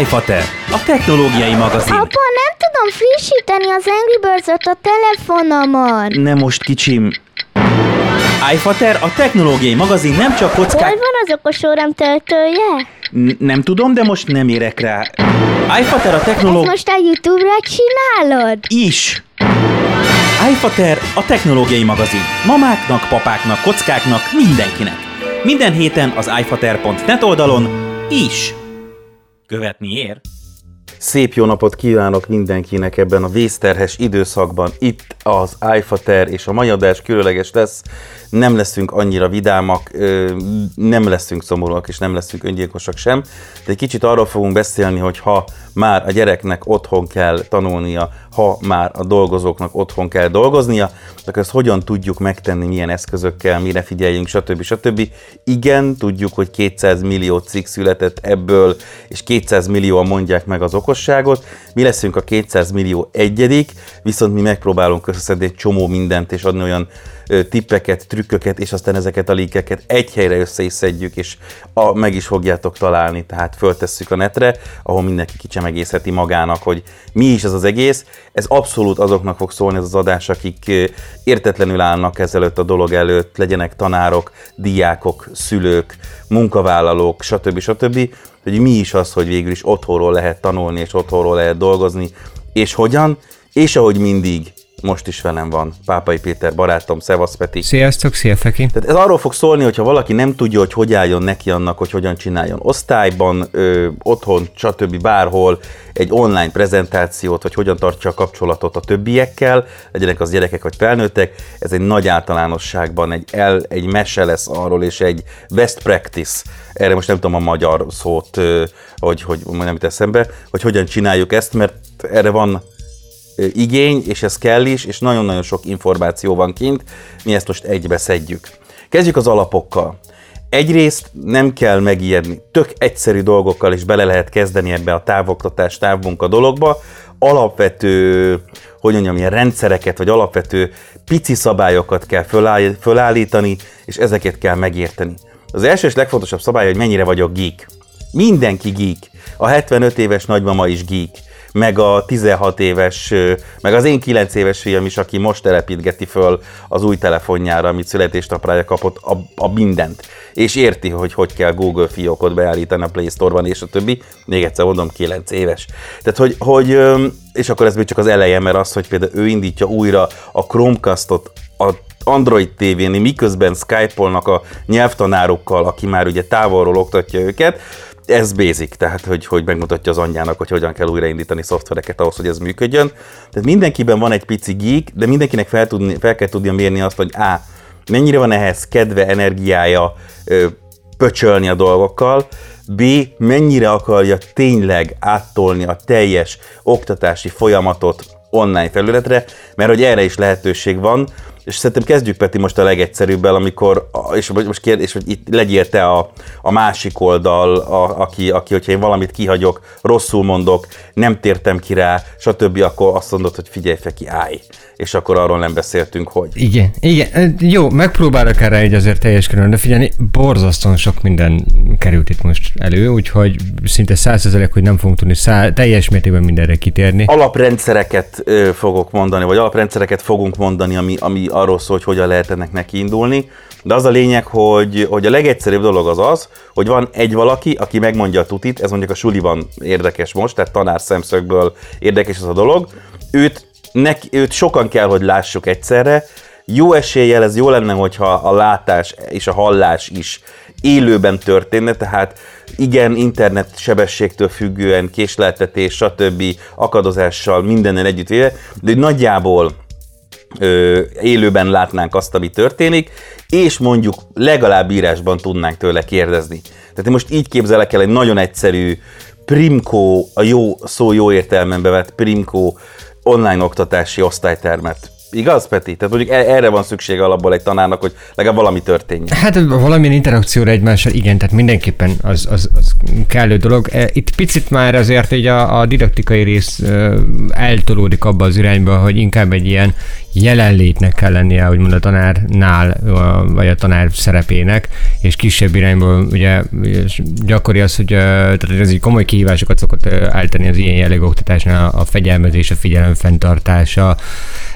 iFater, a technológiai magazin. Apa, nem tudom frissíteni az Angry birds a telefonomon. Nem most, kicsim. iFater, a technológiai magazin nem csak Hol kockák... van az okos órám töltője? N- nem tudom, de most nem érek rá. iFater, a Ezt technológia... most a Youtube-ra csinálod? is. iFater, a technológiai magazin. Mamáknak, papáknak, kockáknak, mindenkinek. Minden héten az iFater.net oldalon is. Követni ér. Szép jó napot kívánok mindenkinek ebben a vészterhes időszakban. Itt az iFater és a mai adás különleges lesz. Nem leszünk annyira vidámak, nem leszünk szomorúak és nem leszünk öngyilkosak sem, de egy kicsit arról fogunk beszélni, hogy ha már a gyereknek otthon kell tanulnia, ha már a dolgozóknak otthon kell dolgoznia, akkor ezt hogyan tudjuk megtenni, milyen eszközökkel, mire figyeljünk, stb. stb. Igen, tudjuk, hogy 200 millió cikk született ebből, és 200 millióan mondják meg az okosságot. Mi leszünk a 200 millió egyedik, viszont mi megpróbálunk összeszedni egy csomó mindent, és adni olyan tippeket, trükköket, és aztán ezeket a linkeket egy helyre össze is szedjük, és a, meg is fogjátok találni, tehát föltesszük a netre, ahol mindenki kicsemegészheti magának, hogy mi is ez az egész. Ez abszolút azoknak fog szólni ez az adás, akik értetlenül állnak ezelőtt a dolog előtt, legyenek tanárok, diákok, szülők, munkavállalók, stb. stb. Hogy mi is az, hogy végül is otthonról lehet tanulni, és otthonról lehet dolgozni, és hogyan, és ahogy mindig, most is velem van Pápai Péter barátom, Szevasz Peti. Sziasztok, szia Feki. Tehát ez arról fog szólni, hogyha valaki nem tudja, hogy hogy álljon neki annak, hogy hogyan csináljon osztályban, ö, otthon, stb. bárhol egy online prezentációt, hogy hogyan tartsa a kapcsolatot a többiekkel, legyenek az gyerekek vagy felnőttek, ez egy nagy általánosságban egy, el, egy mese lesz arról, és egy best practice, erre most nem tudom a magyar szót, hogy, hogy nem jut eszembe, hogy hogyan csináljuk ezt, mert erre van igény, és ez kell is, és nagyon-nagyon sok információ van kint, mi ezt most egybe szedjük. Kezdjük az alapokkal. Egyrészt nem kell megijedni, tök egyszerű dolgokkal is bele lehet kezdeni ebbe a távoktatás, távmunka dologba, alapvető, hogy mondjam, ilyen rendszereket, vagy alapvető pici szabályokat kell föláll- fölállítani, és ezeket kell megérteni. Az első és legfontosabb szabály, hogy mennyire vagyok geek. Mindenki geek. A 75 éves nagymama is geek meg a 16 éves, meg az én 9 éves fiam is, aki most telepítgeti föl az új telefonjára, amit születésnaprája kapott, a, a mindent. És érti, hogy hogy kell Google fiókot beállítani a Play Store-ban, és a többi. Még egyszer mondom, 9 éves. Tehát, hogy, hogy és akkor ez még csak az eleje, mert az, hogy például ő indítja újra a Chromecastot a Android TV-n, miközben Skype-olnak a nyelvtanárokkal, aki már ugye távolról oktatja őket, ez basic, tehát hogy, hogy megmutatja az anyjának, hogy hogyan kell újraindítani szoftvereket ahhoz, hogy ez működjön. Tehát mindenkiben van egy pici geek, de mindenkinek fel, tudni, fel kell tudnia mérni azt, hogy A. mennyire van ehhez kedve, energiája pöcsölni a dolgokkal, B. mennyire akarja tényleg áttolni a teljes oktatási folyamatot online felületre, mert hogy erre is lehetőség van, és szerintem kezdjük Peti most a legegyszerűbbel, amikor, és most kérdés, hogy itt legyél te a, a másik oldal, a, aki, aki, hogyha én valamit kihagyok, rosszul mondok, nem tértem ki rá, stb., akkor azt mondod, hogy figyelj Feki, állj. És akkor arról nem beszéltünk, hogy. Igen, igen. Jó, megpróbálok erre egy azért teljes körül, de figyelni, borzasztóan sok minden került itt most elő, úgyhogy szinte százalék, hogy nem fogunk tudni szá- teljes mértékben mindenre kitérni. Alaprendszereket ö, fogok mondani, vagy alaprendszereket fogunk mondani, ami, ami arról szól, hogy hogyan lehet ennek neki indulni. De az a lényeg, hogy, hogy a legegyszerűbb dolog az az, hogy van egy valaki, aki megmondja a tutit, ez mondjuk a suliban érdekes most, tehát tanár szemszögből érdekes ez a dolog. Őt, neki, őt sokan kell, hogy lássuk egyszerre. Jó eséllyel ez jó lenne, hogyha a látás és a hallás is élőben történne, tehát igen, internet sebességtől függően, késleltetés, stb. akadozással, mindennel együtt véve, de nagyjából ö, élőben látnánk azt, ami történik, és mondjuk legalább írásban tudnánk tőle kérdezni. Tehát én most így képzelek el egy nagyon egyszerű Primco, a jó szó jó értelemben vett Primco online oktatási osztálytermet. Igaz, Peti? Tehát mondjuk e- erre van szüksége alapból egy tanárnak, hogy legalább valami történjen. Hát valamilyen interakcióra egymással, igen, tehát mindenképpen az, az, az kellő dolog. E, Itt picit már azért így a, a didaktikai rész eltolódik abba az irányba, hogy inkább egy ilyen jelenlétnek kell lennie, úgymond a tanárnál, vagy a tanár szerepének, és kisebb irányból ugye gyakori az, hogy tehát ez egy komoly kihívásokat szokott állítani az ilyen jellegű oktatásnál, a fegyelmezés, a figyelem fenntartása,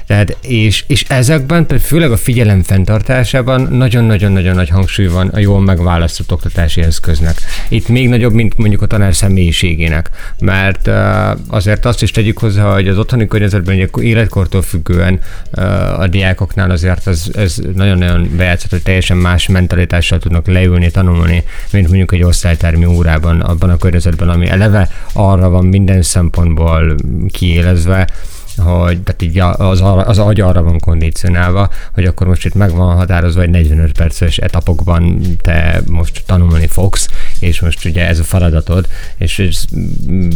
tehát, és, és ezekben, főleg a figyelem fenntartásában nagyon-nagyon-nagyon nagy hangsúly van a jól megválasztott oktatási eszköznek. Itt még nagyobb, mint mondjuk a tanár személyiségének, mert azért azt is tegyük hozzá, hogy az otthoni környezetben ugye életkortól függően a diákoknál azért ez, ez nagyon-nagyon bejátszott, hogy teljesen más mentalitással tudnak leülni, tanulni, mint mondjuk egy osztálytermi órában, abban a környezetben, ami eleve arra van minden szempontból kiélezve, hogy tehát így az, az agy arra van kondicionálva, hogy akkor most itt meg van határozva, hogy 45 perces etapokban te most tanulni fogsz, és most ugye ez a feladatod, és ez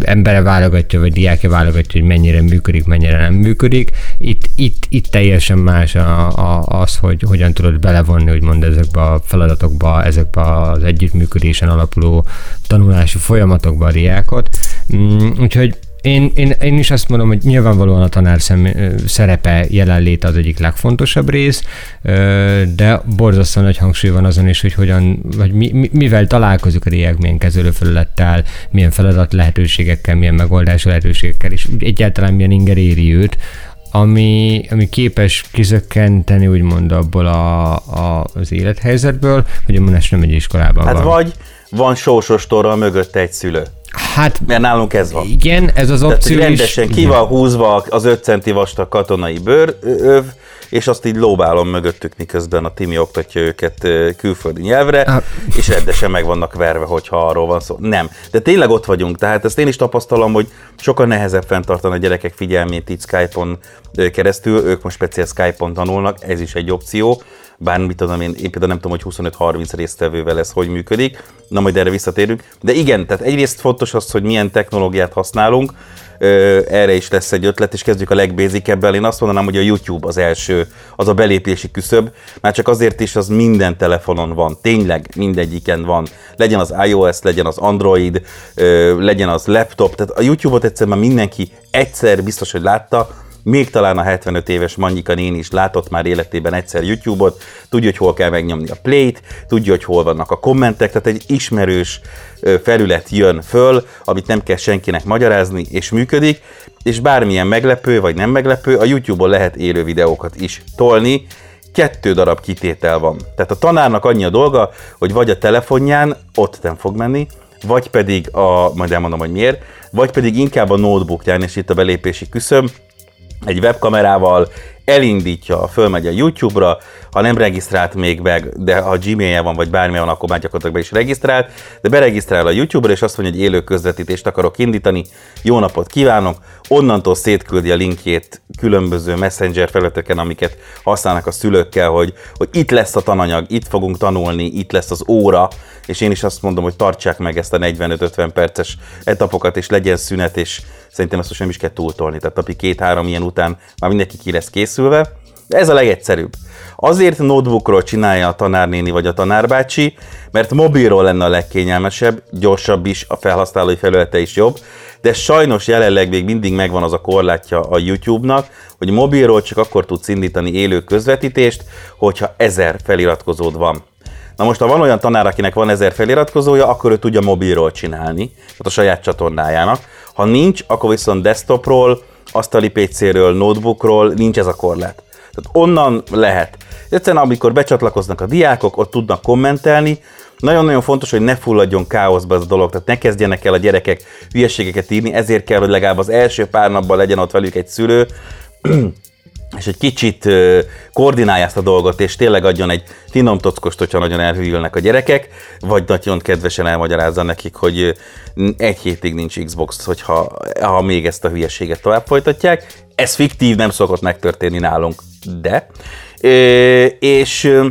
embere válogatja, vagy diákja válogatja, hogy mennyire működik, mennyire nem működik. Itt, itt, itt teljesen más a, a, az, hogy hogyan tudod belevonni, úgymond ezekbe a feladatokba, ezekbe az együttműködésen alapuló tanulási folyamatokba a diákot. Mm, úgyhogy én, én, én is azt mondom, hogy nyilvánvalóan a tanár szem, szerepe jelenléte az egyik legfontosabb rész, de borzasztóan nagy hangsúly van azon is, hogy hogyan, vagy mi, mi, mivel találkozik a diák, milyen kezelőfelülettel, milyen feladat lehetőségekkel, milyen megoldási lehetőségekkel, és egyáltalán milyen inger éri őt, ami, ami képes kizökkenteni úgymond abból a, a, az élethelyzetből, hogy a nem egy iskolában hát van. vagy van sósos torral mögötte egy szülő. Hát, Mert nálunk ez van. Igen, ez az opció Tehát, rendesen is, ki van húzva az 5 centi vastag katonai bőröv, és azt így lóbálom mögöttük, miközben a Timi oktatja őket külföldi nyelvre, ah. és rendesen meg vannak verve, hogyha arról van szó. Nem. De tényleg ott vagyunk, tehát ezt én is tapasztalom, hogy sokkal nehezebb fenntartani a gyerekek figyelmét így Skype-on keresztül, ők most speciál Skype-on tanulnak, ez is egy opció, bár mit tudom én, én például nem tudom, hogy 25-30 résztvevővel ez hogy működik, na majd erre visszatérünk. De igen, tehát egyrészt fontos az, hogy milyen technológiát használunk, erre is lesz egy ötlet, és kezdjük a legbézikebbel. Én azt mondanám, hogy a YouTube az első, az a belépési küszöb, már csak azért is az minden telefonon van, tényleg mindegyiken van. Legyen az iOS, legyen az Android, legyen az laptop, tehát a YouTube-ot egyszerűen mindenki egyszer biztos, hogy látta, még talán a 75 éves Manyika néni is látott már életében egyszer YouTube-ot, tudja, hogy hol kell megnyomni a play-t, tudja, hogy hol vannak a kommentek, tehát egy ismerős felület jön föl, amit nem kell senkinek magyarázni, és működik, és bármilyen meglepő vagy nem meglepő, a YouTube-on lehet élő videókat is tolni, kettő darab kitétel van. Tehát a tanárnak annyi a dolga, hogy vagy a telefonján ott nem fog menni, vagy pedig a, majd elmondom, hogy miért, vagy pedig inkább a notebookján, és itt a belépési küszöb, egy webkamerával elindítja, fölmegy a YouTube-ra, ha nem regisztrált még meg, de ha Gmailje van, vagy bármi van, akkor már gyakorlatilag be is regisztrált, de beregisztrál a YouTube-ra, és azt mondja, hogy élő közvetítést akarok indítani, jó napot kívánok, onnantól szétküldi a linkjét különböző messenger felületeken, amiket használnak a szülőkkel, hogy, hogy itt lesz a tananyag, itt fogunk tanulni, itt lesz az óra, és én is azt mondom, hogy tartsák meg ezt a 45-50 perces etapokat, és legyen szünet, és szerintem ezt most nem is kell túltolni, tehát napi két-három ilyen után már mindenki ki lesz készülve. De ez a legegyszerűbb. Azért notebookról csinálja a tanárnéni vagy a tanárbácsi, mert mobilról lenne a legkényelmesebb, gyorsabb is, a felhasználói felülete is jobb, de sajnos jelenleg még mindig megvan az a korlátja a YouTube-nak, hogy mobilról csak akkor tudsz indítani élő közvetítést, hogyha ezer feliratkozód van. Na most, ha van olyan tanár, akinek van ezer feliratkozója, akkor ő tudja mobilról csinálni, tehát a saját csatornájának. Ha nincs, akkor viszont desktopról, asztali PC-ről, notebookról nincs ez a korlát. Tehát onnan lehet. Egyszerűen amikor becsatlakoznak a diákok, ott tudnak kommentelni, nagyon-nagyon fontos, hogy ne fulladjon káoszba ez a dolog, tehát ne kezdjenek el a gyerekek hülyeségeket írni, ezért kell, hogy legalább az első pár napban legyen ott velük egy szülő, és egy kicsit koordinálja ezt a dolgot, és tényleg adjon egy finom tockost, hogyha nagyon elhűlnek a gyerekek, vagy nagyon kedvesen elmagyarázza nekik, hogy egy hétig nincs Xbox, hogyha ha még ezt a hülyeséget tovább folytatják. Ez fiktív, nem szokott megtörténni nálunk, de. És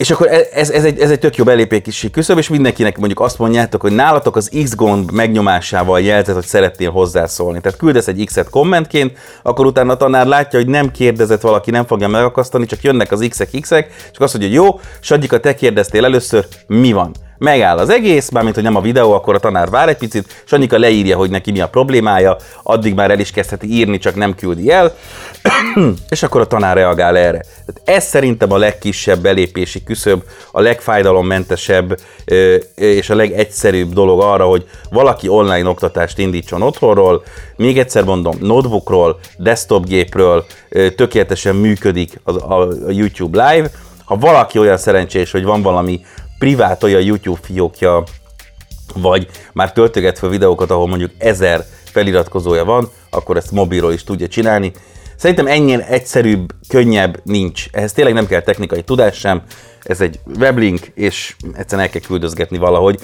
és akkor e- ez, ez, egy, ez egy tök jó belépési küszöb, és mindenkinek mondjuk azt mondjátok, hogy nálatok az X gomb megnyomásával jelzett, hogy szeretnél hozzászólni. Tehát küldesz egy X-et kommentként, akkor utána a tanár látja, hogy nem kérdezett valaki, nem fogja megakasztani, csak jönnek az X-ek, X-ek, és azt mondja, hogy jó, Sagyika, te kérdeztél először, mi van? Megáll az egész, mármint hogy nem a videó, akkor a tanár vár egy picit, és Annika leírja, hogy neki mi a problémája, addig már el is kezdheti írni, csak nem küldi el, és akkor a tanár reagál erre. Tehát ez szerintem a legkisebb belépési küszöb, a legfájdalommentesebb és a legegyszerűbb dolog arra, hogy valaki online oktatást indítson otthonról, még egyszer mondom, notebookról, desktopgépről tökéletesen működik a YouTube Live. Ha valaki olyan szerencsés, hogy van valami privát olyan YouTube fiókja, vagy már töltöget fel videókat, ahol mondjuk ezer feliratkozója van, akkor ezt mobilról is tudja csinálni. Szerintem ennél egyszerűbb, könnyebb nincs. Ehhez tényleg nem kell technikai tudás sem, ez egy weblink, és egyszerűen el kell küldözgetni valahogy.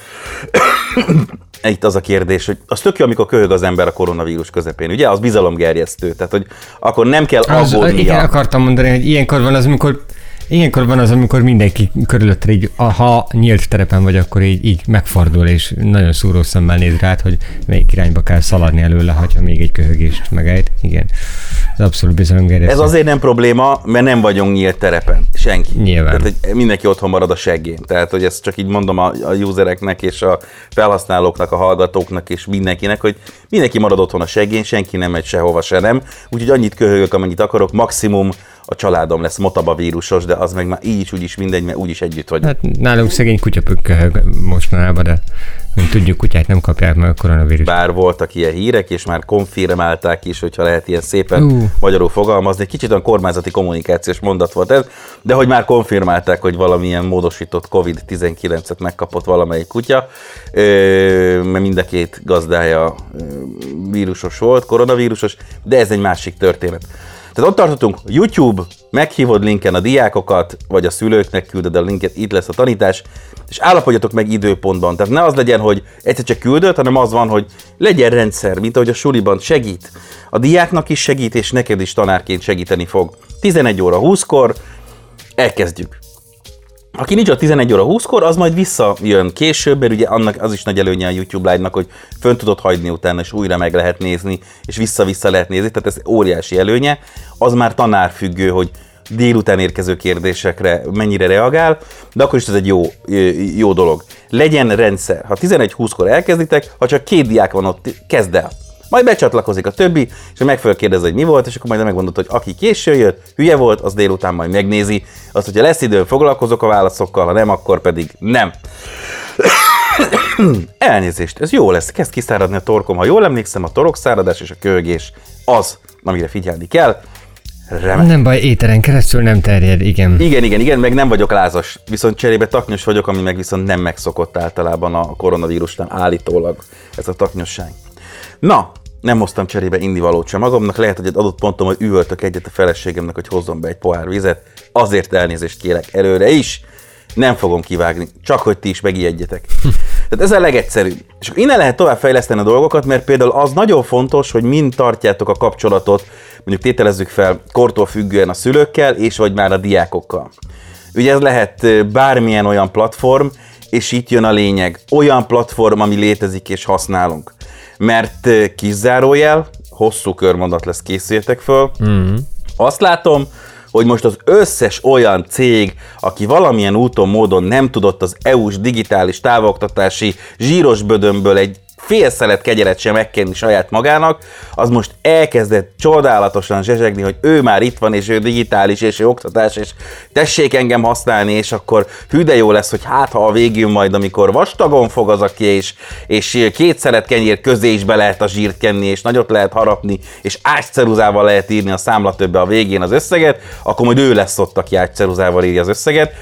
Itt az a kérdés, hogy az tök jó, amikor köhög az ember a koronavírus közepén, ugye? Az bizalomgerjesztő, tehát hogy akkor nem kell aggódnia. Igen, akartam mondani, hogy ilyenkor van az, amikor Ilyenkor van az, amikor mindenki körülötted így, ha nyílt terepen vagy, akkor így, így megfordul, és nagyon szúró szemmel néz rád, hogy melyik irányba kell szaladni előle, ha még egy köhögést megejt. Igen. Ez abszolút bizalomgerjesztő. Ez azért nem probléma, mert nem vagyunk nyílt terepen. Senki. Nyilván. Tehát hogy mindenki otthon marad a seggén. Tehát, hogy ezt csak így mondom a, a usereknek és a felhasználóknak, a hallgatóknak és mindenkinek, hogy mindenki marad otthon a seggén, senki nem megy sehova se nem. Úgyhogy annyit köhögök, amennyit akarok, maximum a családom lesz motaba vírusos, de az meg már így is úgy is mindegy, mert úgyis együtt vagyunk. Hát nálunk szegény kutyapökköhög mostanában, de mint tudjuk, kutyák nem kapják meg a koronavírus. Bár voltak ilyen hírek, és már konfirmálták is, hogyha lehet ilyen szépen uh. magyarul fogalmazni. Kicsit olyan kormányzati kommunikációs mondat volt ez, de hogy már konfirmálták, hogy valamilyen módosított COVID-19-et megkapott valamelyik kutya, mert mind a két gazdája vírusos volt, koronavírusos, de ez egy másik történet. Tehát ott tartottunk, YouTube, meghívod linken a diákokat, vagy a szülőknek küldöd a linket, itt lesz a tanítás, és állapodjatok meg időpontban. Tehát ne az legyen, hogy egyszer csak küldött, hanem az van, hogy legyen rendszer, mint ahogy a suliban segít. A diáknak is segít, és neked is tanárként segíteni fog. 11 óra 20-kor elkezdjük. Aki nincs a 11 óra 20-kor, az majd visszajön később, mert ugye annak az is nagy előnye a YouTube Live-nak, hogy fönn tudod hagyni utána, és újra meg lehet nézni, és vissza-vissza lehet nézni, tehát ez óriási előnye. Az már tanárfüggő, hogy délután érkező kérdésekre mennyire reagál, de akkor is ez egy jó, jó dolog. Legyen rendszer. Ha 11-20-kor elkezditek, ha csak két diák van ott, kezd el. Majd becsatlakozik a többi, és meg kérdezni, hogy mi volt, és akkor majd megmondod, hogy aki késő jött, hülye volt, az délután majd megnézi. Azt, hogyha lesz időm, foglalkozok a válaszokkal, ha nem, akkor pedig nem. Elnézést, ez jó lesz, kezd kiszáradni a torkom. Ha jól emlékszem, a torokszáradás és a kölgés az, amire figyelni kell. Remek. Nem baj, éteren keresztül nem terjed, igen. Igen, igen, igen, meg nem vagyok lázas. Viszont cserébe taknyos vagyok, ami meg viszont nem megszokott általában a koronavírusnál állítólag ez a taknyosság. Na, nem hoztam cserébe indivalót sem magamnak, lehet, hogy egy adott ponton, hogy üvöltök egyet a feleségemnek, hogy hozzon be egy pohár vizet, azért elnézést kérek előre is, nem fogom kivágni, csak hogy ti is megijedjetek. Tehát ez a legegyszerűbb. És akkor innen lehet tovább fejleszteni a dolgokat, mert például az nagyon fontos, hogy mind tartjátok a kapcsolatot, mondjuk tételezzük fel kortól függően a szülőkkel, és vagy már a diákokkal. Ugye ez lehet bármilyen olyan platform, és itt jön a lényeg. Olyan platform, ami létezik és használunk mert kizárójel, hosszú körmondat lesz, készüljetek föl. Mm. Azt látom, hogy most az összes olyan cég, aki valamilyen úton, módon nem tudott az EU-s digitális távoktatási zsíros bödömből egy fél szelet kegyeret sem megkenni saját magának, az most elkezdett csodálatosan zsezsegni, hogy ő már itt van, és ő digitális, és ő oktatás, és tessék engem használni, és akkor hű jó lesz, hogy hát ha a végül majd, amikor vastagon fog az aki, és, és két szelet kenyér közé is be lehet a zsírt kenni, és nagyot lehet harapni, és ágyceruzával lehet írni a számla többe a végén az összeget, akkor majd ő lesz ott, aki ágyceruzával írja az összeget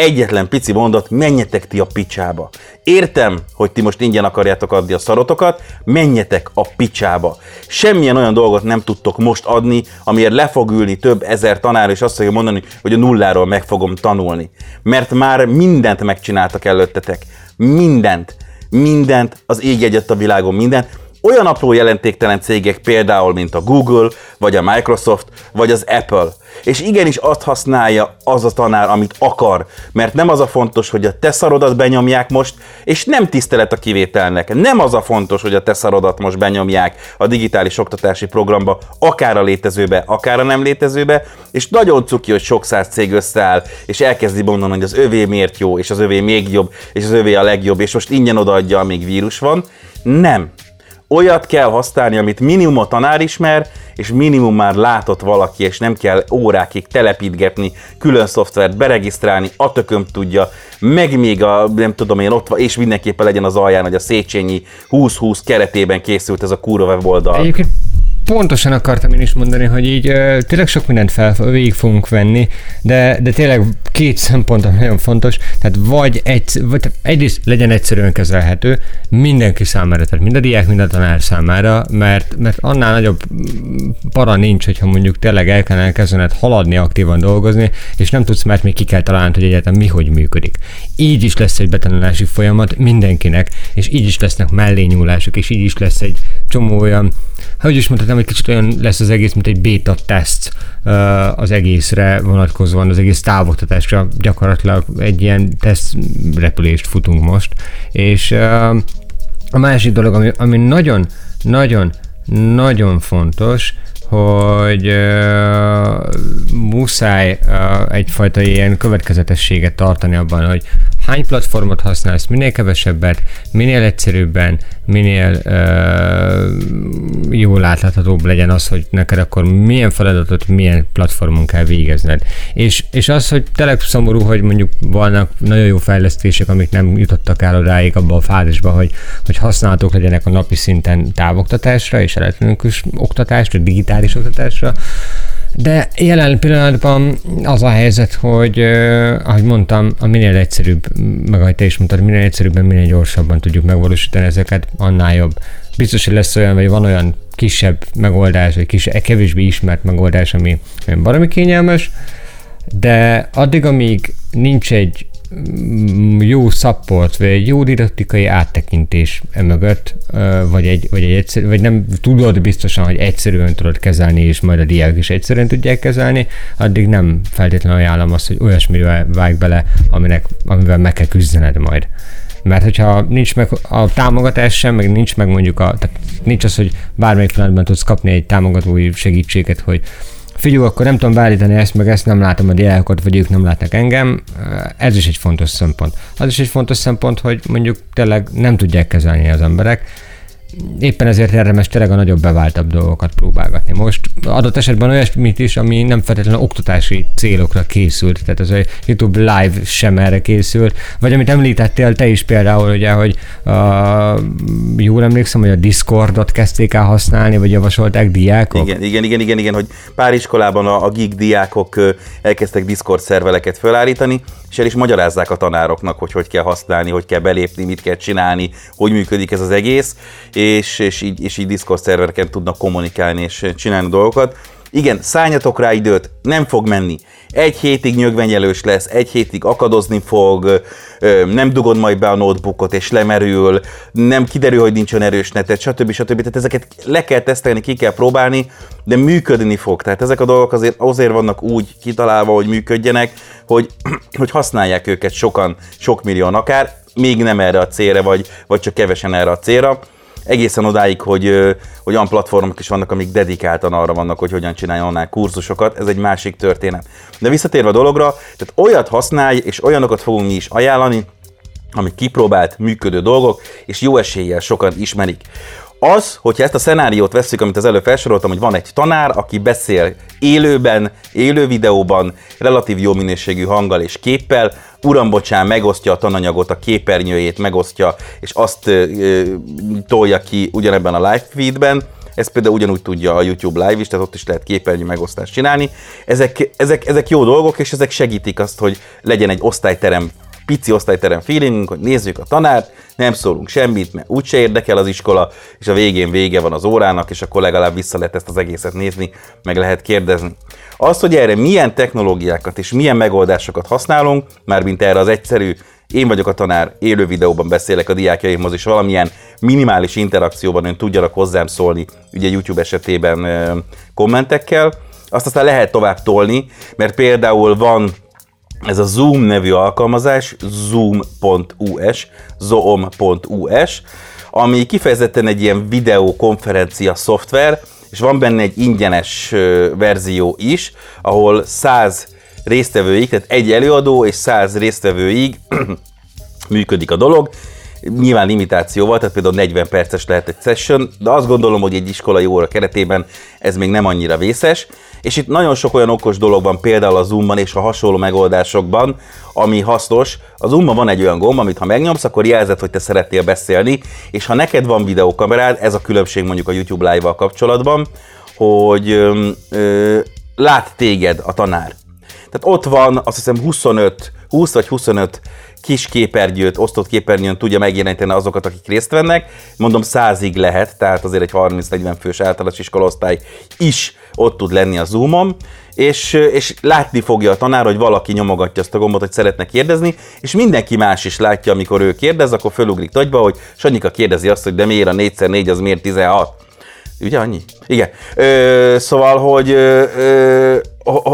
egyetlen pici mondat, menjetek ti a picsába. Értem, hogy ti most ingyen akarjátok adni a szarotokat, menjetek a picsába. Semmilyen olyan dolgot nem tudtok most adni, amiért le fog ülni több ezer tanár, és azt fogja mondani, hogy a nulláról meg fogom tanulni. Mert már mindent megcsináltak előttetek. Mindent. Mindent, az ég egyet a világon, mindent olyan apró jelentéktelen cégek például, mint a Google, vagy a Microsoft, vagy az Apple. És igenis azt használja az a tanár, amit akar, mert nem az a fontos, hogy a te szarodat benyomják most, és nem tisztelet a kivételnek. Nem az a fontos, hogy a te szarodat most benyomják a digitális oktatási programba, akár a létezőbe, akár a nem létezőbe, és nagyon cuki, hogy sok száz cég összeáll, és elkezdi mondani, hogy az övé miért jó, és az övé még jobb, és az övé a legjobb, és most ingyen odaadja, amíg vírus van. Nem olyat kell használni, amit minimum a tanár ismer, és minimum már látott valaki, és nem kell órákig telepítgetni, külön szoftvert beregisztrálni, a tököm tudja, meg még a, nem tudom én, ott van, és mindenképpen legyen az alján, hogy a Széchenyi 2020 keretében készült ez a kurva weboldal. Egyébként pontosan akartam én is mondani, hogy így tényleg sok mindent fel, végig fogunk venni, de, de tényleg két szempont nagyon fontos, tehát vagy, egy, vagy egyrészt legyen egyszerűen kezelhető mindenki számára, tehát mind a diák, mind a tanár számára, mert, mert annál nagyobb para nincs, hogyha mondjuk tényleg el kellene kezdened haladni, aktívan dolgozni, és nem tudsz, mert még ki kell találni, hogy egyáltalán mi hogy működik. Így is lesz egy betanulási folyamat mindenkinek, és így is lesznek mellényúlások, és így is lesz egy csomó olyan, hogy is mondhatom, egy kicsit olyan lesz az egész, mint egy beta teszt az egészre vonatkozóan, az egész távoktatásra gyakorlatilag egy ilyen teszt repülést futunk most. És a másik dolog, ami, ami nagyon, nagyon, nagyon fontos, hogy uh, muszáj uh, egyfajta ilyen következetességet tartani abban, hogy hány platformot használsz, minél kevesebbet, minél egyszerűbben, minél uh, jól átláthatóbb legyen az, hogy neked akkor milyen feladatot, milyen platformon kell végezned. És, és az, hogy tényleg szomorú, hogy mondjuk vannak nagyon jó fejlesztések, amik nem jutottak el odáig abba a fázisba, hogy, hogy használhatók legyenek a napi szinten távoktatásra és elektronikus oktatásra, digitális oktatásra, de jelen pillanatban az a helyzet, hogy ahogy mondtam, a minél egyszerűbb, meg ahogy te is mondtad, minél egyszerűbben, minél gyorsabban tudjuk megvalósítani ezeket, annál jobb. Biztos, hogy lesz olyan, vagy van olyan kisebb megoldás, vagy kis, kevésbé ismert megoldás, ami valami kényelmes, de addig, amíg nincs egy jó support, vagy egy jó didaktikai áttekintés emögött, vagy, egy, vagy, egy egyszerű, vagy nem tudod biztosan, hogy egyszerűen tudod kezelni, és majd a diák is egyszerűen tudják kezelni, addig nem feltétlenül ajánlom azt, hogy olyasmivel vág bele, aminek, amivel meg kell küzdened majd. Mert hogyha nincs meg a támogatás sem, meg nincs meg mondjuk a, tehát nincs az, hogy bármelyik pillanatban tudsz kapni egy támogatói segítséget, hogy figyelj, akkor nem tudom beállítani ezt, meg ezt nem látom a diákokat, vagy ők nem látnak engem. Ez is egy fontos szempont. Az is egy fontos szempont, hogy mondjuk tényleg nem tudják kezelni az emberek, éppen ezért érdemes tényleg a nagyobb beváltabb dolgokat próbálgatni. Most adott esetben olyasmit is, ami nem feltétlenül oktatási célokra készült, tehát az a YouTube live sem erre készült, vagy amit említettél te is például, ugye, hogy uh, jól emlékszem, hogy a Discordot kezdték el használni, vagy javasolták diákok? Igen, igen, igen, igen, igen hogy pár iskolában a, a geek diákok elkezdtek Discord szerveleket felállítani, és el is magyarázzák a tanároknak, hogy hogy kell használni, hogy kell belépni, mit kell csinálni, hogy működik ez az egész, és, és, így, és így Discord szervereken tudnak kommunikálni és csinálni dolgokat. Igen, szálljatok rá időt, nem fog menni. Egy hétig nyögvenyelős lesz, egy hétig akadozni fog, nem dugod majd be a notebookot és lemerül, nem kiderül, hogy nincs erős netet, stb. stb. Tehát ezeket le kell tesztelni, ki kell próbálni, de működni fog. Tehát ezek a dolgok azért, azért vannak úgy kitalálva, hogy működjenek, hogy, hogy használják őket sokan, sok millióan akár, még nem erre a célra, vagy, vagy csak kevesen erre a célra egészen odáig, hogy, hogy olyan platformok is vannak, amik dedikáltan arra vannak, hogy hogyan csináljon online kurzusokat, ez egy másik történet. De visszatérve a dologra, tehát olyat használj, és olyanokat fogunk mi is ajánlani, amik kipróbált, működő dolgok, és jó eséllyel sokan ismerik. Az, hogyha ezt a szenáriót veszük, amit az előbb felsoroltam, hogy van egy tanár, aki beszél élőben, élő videóban, relatív jó minőségű hanggal és képpel, uram bocsán, megosztja a tananyagot, a képernyőjét megosztja, és azt ö, tolja ki ugyanebben a live feedben, ez például ugyanúgy tudja a YouTube Live is, tehát ott is lehet képernyő megosztást csinálni. Ezek, ezek, ezek jó dolgok, és ezek segítik azt, hogy legyen egy osztályterem pici osztályterem feelingünk, hogy nézzük a tanárt, nem szólunk semmit, mert úgyse érdekel az iskola, és a végén vége van az órának, és akkor legalább vissza lehet ezt az egészet nézni, meg lehet kérdezni. Az, hogy erre milyen technológiákat és milyen megoldásokat használunk, mármint erre az egyszerű én vagyok a tanár, élő videóban beszélek a diákjaimhoz, és valamilyen minimális interakcióban ön tudjanak hozzám szólni, ugye YouTube esetében kommentekkel, azt aztán lehet tovább tolni, mert például van ez a Zoom nevű alkalmazás, zoom.us, zoom.us, ami kifejezetten egy ilyen videokonferencia szoftver, és van benne egy ingyenes verzió is, ahol 100 résztvevőig, tehát egy előadó és 100 résztvevőig működik a dolog, nyilván limitációval, tehát például 40 perces lehet egy session, de azt gondolom, hogy egy iskolai óra keretében ez még nem annyira vészes, és itt nagyon sok olyan okos dolog van például a Zoomban és a hasonló megoldásokban, ami hasznos. A Zoomban van egy olyan gomb, amit ha megnyomsz, akkor jelzed, hogy te szeretnél beszélni, és ha neked van videókamerád, ez a különbség mondjuk a YouTube Live-val kapcsolatban, hogy ö, ö, lát téged a tanár. Tehát ott van, azt hiszem 25, 20 vagy 25 kis képernyőt, osztott képernyőn tudja megjeleníteni azokat, akik részt vennek. Mondom, százig lehet, tehát azért egy 30-40 fős általános iskolosztály is ott tud lenni a Zoomon, és, és látni fogja a tanár, hogy valaki nyomogatja azt a gombot, hogy szeretne kérdezni, és mindenki más is látja, amikor ő kérdez, akkor fölugrik tagyba, hogy Sanyika kérdezi azt, hogy de miért a 4x4 az miért 16? Ugye annyi? Igen. Ö, szóval, hogy, ö,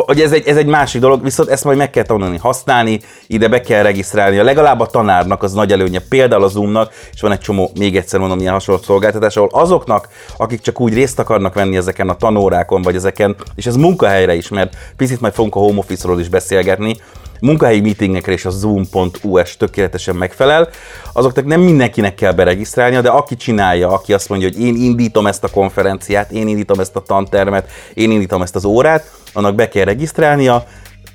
hogy ez, egy, ez egy másik dolog, viszont ezt majd meg kell tanulni használni, ide be kell regisztrálni. Legalább a tanárnak az nagy előnye, például a Zoomnak, és van egy csomó, még egyszer mondom, ilyen hasonló szolgáltatás, ahol azoknak, akik csak úgy részt akarnak venni ezeken a tanórákon, vagy ezeken, és ez munkahelyre is, mert picit majd fogunk a home office-ról is beszélgetni, munkahelyi meetingekre is a zoom.us tökéletesen megfelel. Azoknak nem mindenkinek kell beregisztrálnia, de aki csinálja, aki azt mondja, hogy én indítom ezt a konferenciát, én indítom ezt a tantermet, én indítom ezt az órát, annak be kell regisztrálnia,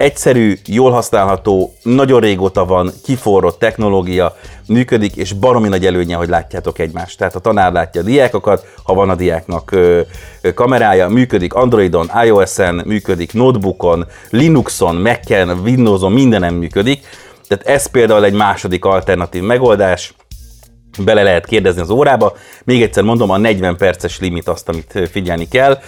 egyszerű, jól használható, nagyon régóta van, kiforrott technológia, működik, és baromi nagy előnye, hogy látjátok egymást. Tehát a tanár látja a diákokat, ha van a diáknak ö, ö, kamerája, működik Androidon, iOS-en, működik notebookon, Linuxon, Mac-en, Windows-on, mindenem működik. Tehát ez például egy második alternatív megoldás, bele lehet kérdezni az órába. Még egyszer mondom, a 40 perces limit azt, amit figyelni kell.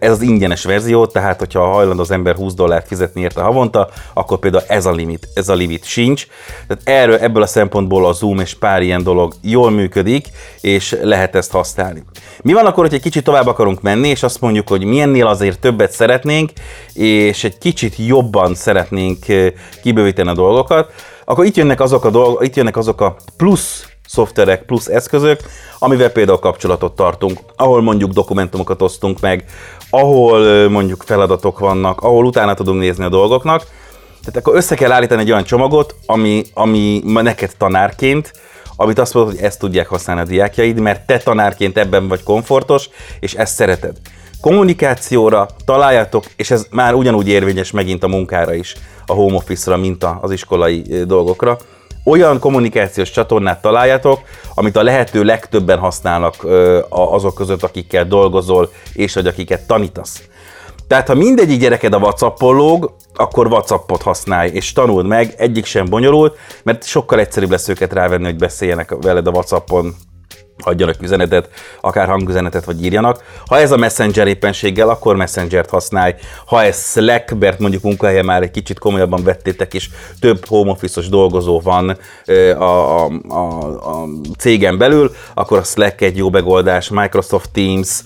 Ez az ingyenes verzió, tehát hogyha hajlandó az ember 20 dollárt fizetni érte havonta, akkor például ez a limit, ez a limit sincs. Tehát erről, ebből a szempontból a Zoom és pár ilyen dolog jól működik, és lehet ezt használni. Mi van akkor, hogy egy kicsit tovább akarunk menni, és azt mondjuk, hogy milyennél azért többet szeretnénk, és egy kicsit jobban szeretnénk kibővíteni a dolgokat, akkor itt jönnek azok a, dolgok, itt jönnek azok a plusz szoftverek plusz eszközök, amivel például kapcsolatot tartunk, ahol mondjuk dokumentumokat osztunk meg, ahol mondjuk feladatok vannak, ahol utána tudunk nézni a dolgoknak. Tehát akkor össze kell állítani egy olyan csomagot, ami, ami neked tanárként, amit azt mondod, hogy ezt tudják használni a diákjaid, mert te tanárként ebben vagy komfortos, és ezt szereted. Kommunikációra találjátok, és ez már ugyanúgy érvényes megint a munkára is, a home office-ra, mint az iskolai dolgokra olyan kommunikációs csatornát találjatok, amit a lehető legtöbben használnak azok között, akikkel dolgozol, és vagy akiket tanítasz. Tehát ha mindegyik gyereked a Whatsappon lóg, akkor Whatsappot használj, és tanuld meg, egyik sem bonyolult, mert sokkal egyszerűbb lesz őket rávenni, hogy beszéljenek veled a Whatsappon, adjanak üzenetet, akár hangüzenetet, vagy írjanak. Ha ez a Messenger éppenséggel, akkor Messenger-t használj. Ha ez Slack, mert mondjuk munkahelye már egy kicsit komolyabban vettétek, és több home office dolgozó van a, a, a, a cégen belül, akkor a Slack egy jó megoldás, Microsoft Teams,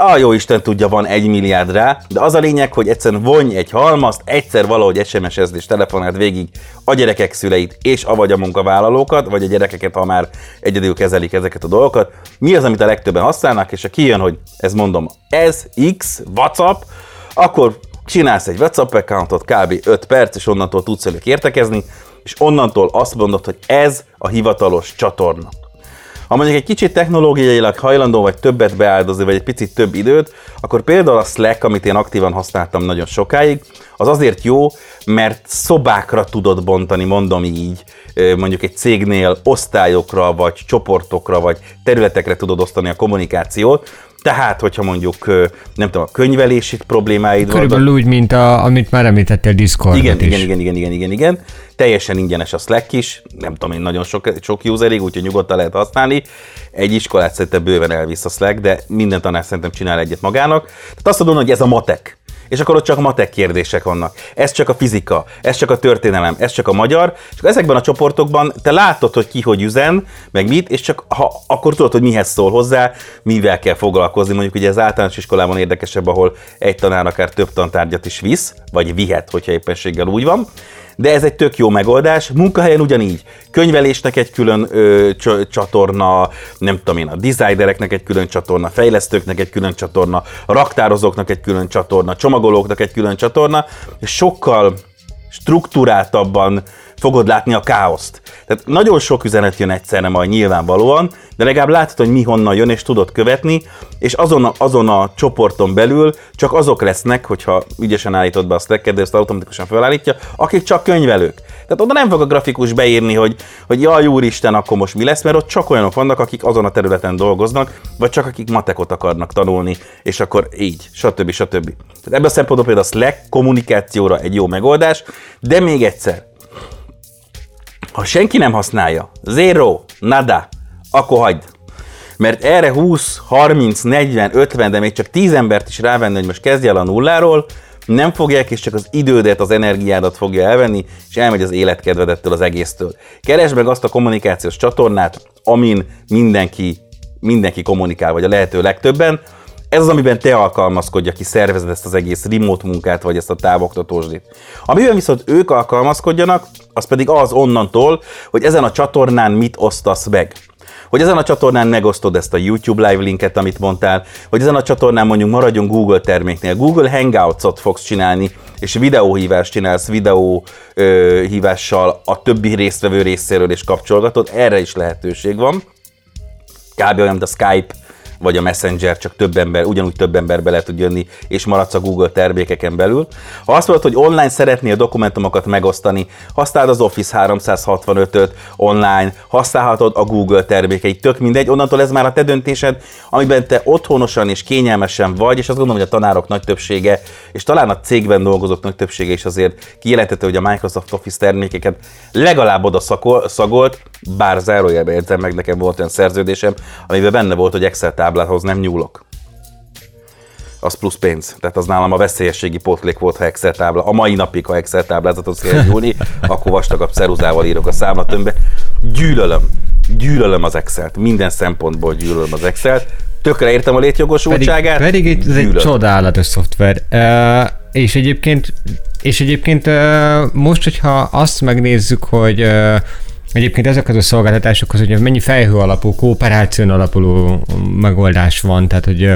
a jó Isten tudja, van egy milliárd rá, de az a lényeg, hogy egyszerűen vonj egy halmazt, egyszer valahogy SMS-ezd és telefonált végig a gyerekek szüleit és avagy a munkavállalókat, vagy a gyerekeket, ha már egyedül kezelik ezeket a dolgokat. Mi az, amit a legtöbben használnak, és ha kijön, hogy ez mondom, ez X, WhatsApp, akkor csinálsz egy WhatsApp accountot, kb. 5 perc, és onnantól tudsz velük értekezni, és onnantól azt mondod, hogy ez a hivatalos csatorna. Ha mondjuk egy kicsit technológiailag hajlandó vagy többet beáldozni, vagy egy picit több időt, akkor például a Slack, amit én aktívan használtam nagyon sokáig, az azért jó, mert szobákra tudod bontani, mondom így, mondjuk egy cégnél osztályokra, vagy csoportokra, vagy területekre tudod osztani a kommunikációt, tehát, hogyha mondjuk, nem tudom, a könyvelési problémáid. Körülbelül úgy, mint a, amit már említettél, Discord igen, is. igen, igen, igen, igen, igen, igen. Teljesen ingyenes a Slack is, nem tudom én, nagyon sok, sok userig, úgyhogy nyugodtan lehet használni. Egy iskolát szerintem bőven elvisz a Slack, de minden tanár szerintem csinál egyet magának. Tehát azt mondom, hogy ez a matek. És akkor ott csak matek kérdések vannak. Ez csak a fizika, ez csak a történelem, ez csak a magyar, és akkor ezekben a csoportokban te látod, hogy ki hogy üzen, meg mit, és csak ha, akkor tudod, hogy mihez szól hozzá, mivel kell foglalkozni. Mondjuk ugye az általános iskolában érdekesebb, ahol egy tanár akár több tantárgyat is visz, vagy vihet, hogyha éppenséggel úgy van de ez egy tök jó megoldás. Munkahelyen ugyanígy. Könyvelésnek egy külön ö, csatorna, nem tudom én, a designereknek egy külön csatorna, fejlesztőknek egy külön csatorna, raktározóknak egy külön csatorna, csomagolóknak egy külön csatorna, és sokkal struktúráltabban fogod látni a káoszt. Tehát nagyon sok üzenet jön egyszerre majd nyilvánvalóan, de legalább látod, hogy mi honnan jön, és tudod követni, és azon a, azon a csoporton belül csak azok lesznek, hogyha ügyesen állítod be a stacket, de ezt automatikusan felállítja, akik csak könyvelők. Tehát oda nem fog a grafikus beírni, hogy, hogy jaj, úristen, akkor most mi lesz, mert ott csak olyanok vannak, akik azon a területen dolgoznak, vagy csak akik matekot akarnak tanulni, és akkor így, stb. stb. Tehát ebben a szempontból például a Slack kommunikációra egy jó megoldás, de még egyszer, ha senki nem használja, zero, nada, akkor hagyd. Mert erre 20, 30, 40, 50, de még csak 10 embert is rávenni, hogy most kezdj el a nulláról, nem fogják, és csak az idődet, az energiádat fogja elvenni, és elmegy az életkedvedettől az egésztől. Keresd meg azt a kommunikációs csatornát, amin mindenki, mindenki kommunikál, vagy a lehető legtöbben, ez az, amiben te alkalmazkodj, aki szervezed ezt az egész remote munkát, vagy ezt a távoktatósdit. Amiben viszont ők alkalmazkodjanak, az pedig az onnantól, hogy ezen a csatornán mit osztasz meg hogy ezen a csatornán megosztod ezt a YouTube live linket, amit mondtál, hogy ezen a csatornán mondjuk maradjon Google terméknél. Google Hangouts-ot fogsz csinálni, és videóhívást csinálsz videóhívással a többi résztvevő részéről és kapcsolgatod, erre is lehetőség van. Kb. olyan, mint a Skype vagy a Messenger, csak több ember, ugyanúgy több ember bele tud jönni, és maradsz a Google termékeken belül. Ha azt mondod, hogy online szeretnél dokumentumokat megosztani, használd az Office 365-öt online, használhatod a Google termékeit, tök mindegy, onnantól ez már a te döntésed, amiben te otthonosan és kényelmesen vagy, és azt gondolom, hogy a tanárok nagy többsége, és talán a cégben dolgozók nagy többsége is azért kijelentette, hogy a Microsoft Office termékeket legalább oda szagolt, bár zárójelben értem meg, nekem volt olyan szerződésem, amiben benne volt, hogy Excel táblához nem nyúlok. Az plusz pénz. Tehát az nálam a veszélyességi pótlék volt, ha Excel tábla. A mai napig, ha Excel táblázathoz kell nyúlni, akkor vastagabb ceruzával írok a számlatömbbe. Gyűlölöm. Gyűlölöm az Excel-t. Minden szempontból gyűlölöm az Excel-t. Tökre értem a létjogosultságát. Pedig, pedig ez egy csodálatos szoftver. Uh, és egyébként, és egyébként uh, most, hogyha azt megnézzük, hogy uh, Egyébként ezek az a szolgáltatásokhoz, hogy mennyi fejhő alapú, kooperáción alapuló megoldás van, tehát hogy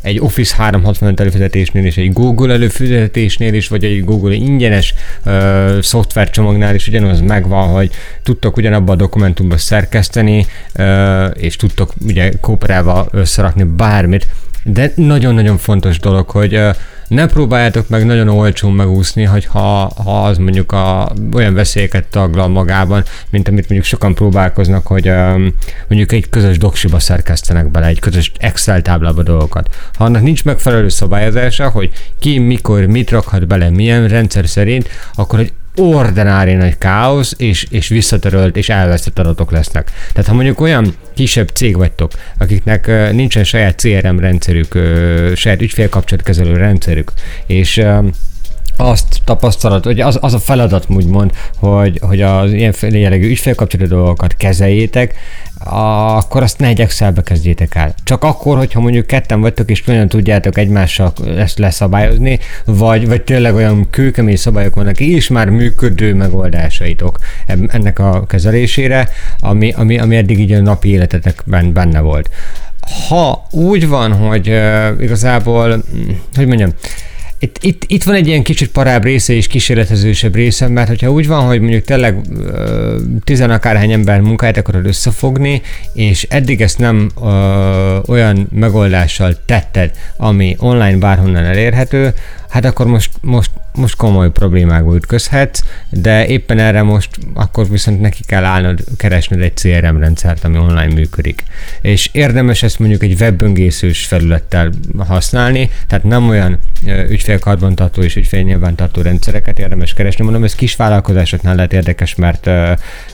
egy Office 365 előfizetésnél és egy Google előfizetésnél is, vagy egy Google ingyenes uh, szoftvercsomagnál is ugyanaz megvan, hogy tudtok ugyanabba a dokumentumba szerkeszteni, uh, és tudtok ugye kooperálva összerakni bármit, de nagyon-nagyon fontos dolog, hogy uh, ne próbáljátok meg nagyon olcsón megúszni, hogy ha, ha az mondjuk a, olyan veszélyeket taglal magában, mint amit mondjuk sokan próbálkoznak, hogy um, mondjuk egy közös doksiba szerkesztenek bele, egy közös Excel táblába dolgokat. Ha annak nincs megfelelő szabályozása, hogy ki, mikor, mit rakhat bele, milyen rendszer szerint, akkor egy ordinári nagy káosz, és, és visszatörölt, és elvesztett adatok lesznek. Tehát ha mondjuk olyan kisebb cég vagytok, akiknek nincsen saját CRM rendszerük, saját ügyfélkapcsolatkezelő rendszerük, és azt tapasztalat, hogy az, az a feladat úgymond, hogy, hogy az ilyen jellegű ügyfélkapcsolatú dolgokat kezeljétek, akkor azt ne egy Excelbe kezdjétek el. Csak akkor, hogyha mondjuk ketten vagytok, és nagyon tudjátok egymással ezt leszabályozni, vagy, vagy tényleg olyan kőkemény szabályok vannak, és már működő megoldásaitok ennek a kezelésére, ami, ami, ami eddig így a napi életetekben benne volt. Ha úgy van, hogy uh, igazából, hogy mondjam, itt, itt, itt van egy ilyen kicsit parább része és kísérletezősebb része, mert hogyha úgy van, hogy mondjuk tényleg tizenakárhány ember munkáját akarod összefogni, és eddig ezt nem ö, olyan megoldással tetted, ami online bárhonnan elérhető, hát akkor most, most, most komoly problémákba ütközhetsz, de éppen erre most akkor viszont neki kell állnod, keresned egy CRM rendszert, ami online működik. És érdemes ezt mondjuk egy webböngészős felülettel használni, tehát nem olyan ügyfélkarbantartó és ügyfélnyilvántartó rendszereket érdemes keresni. Mondom, ez kis vállalkozásoknál lehet érdekes, mert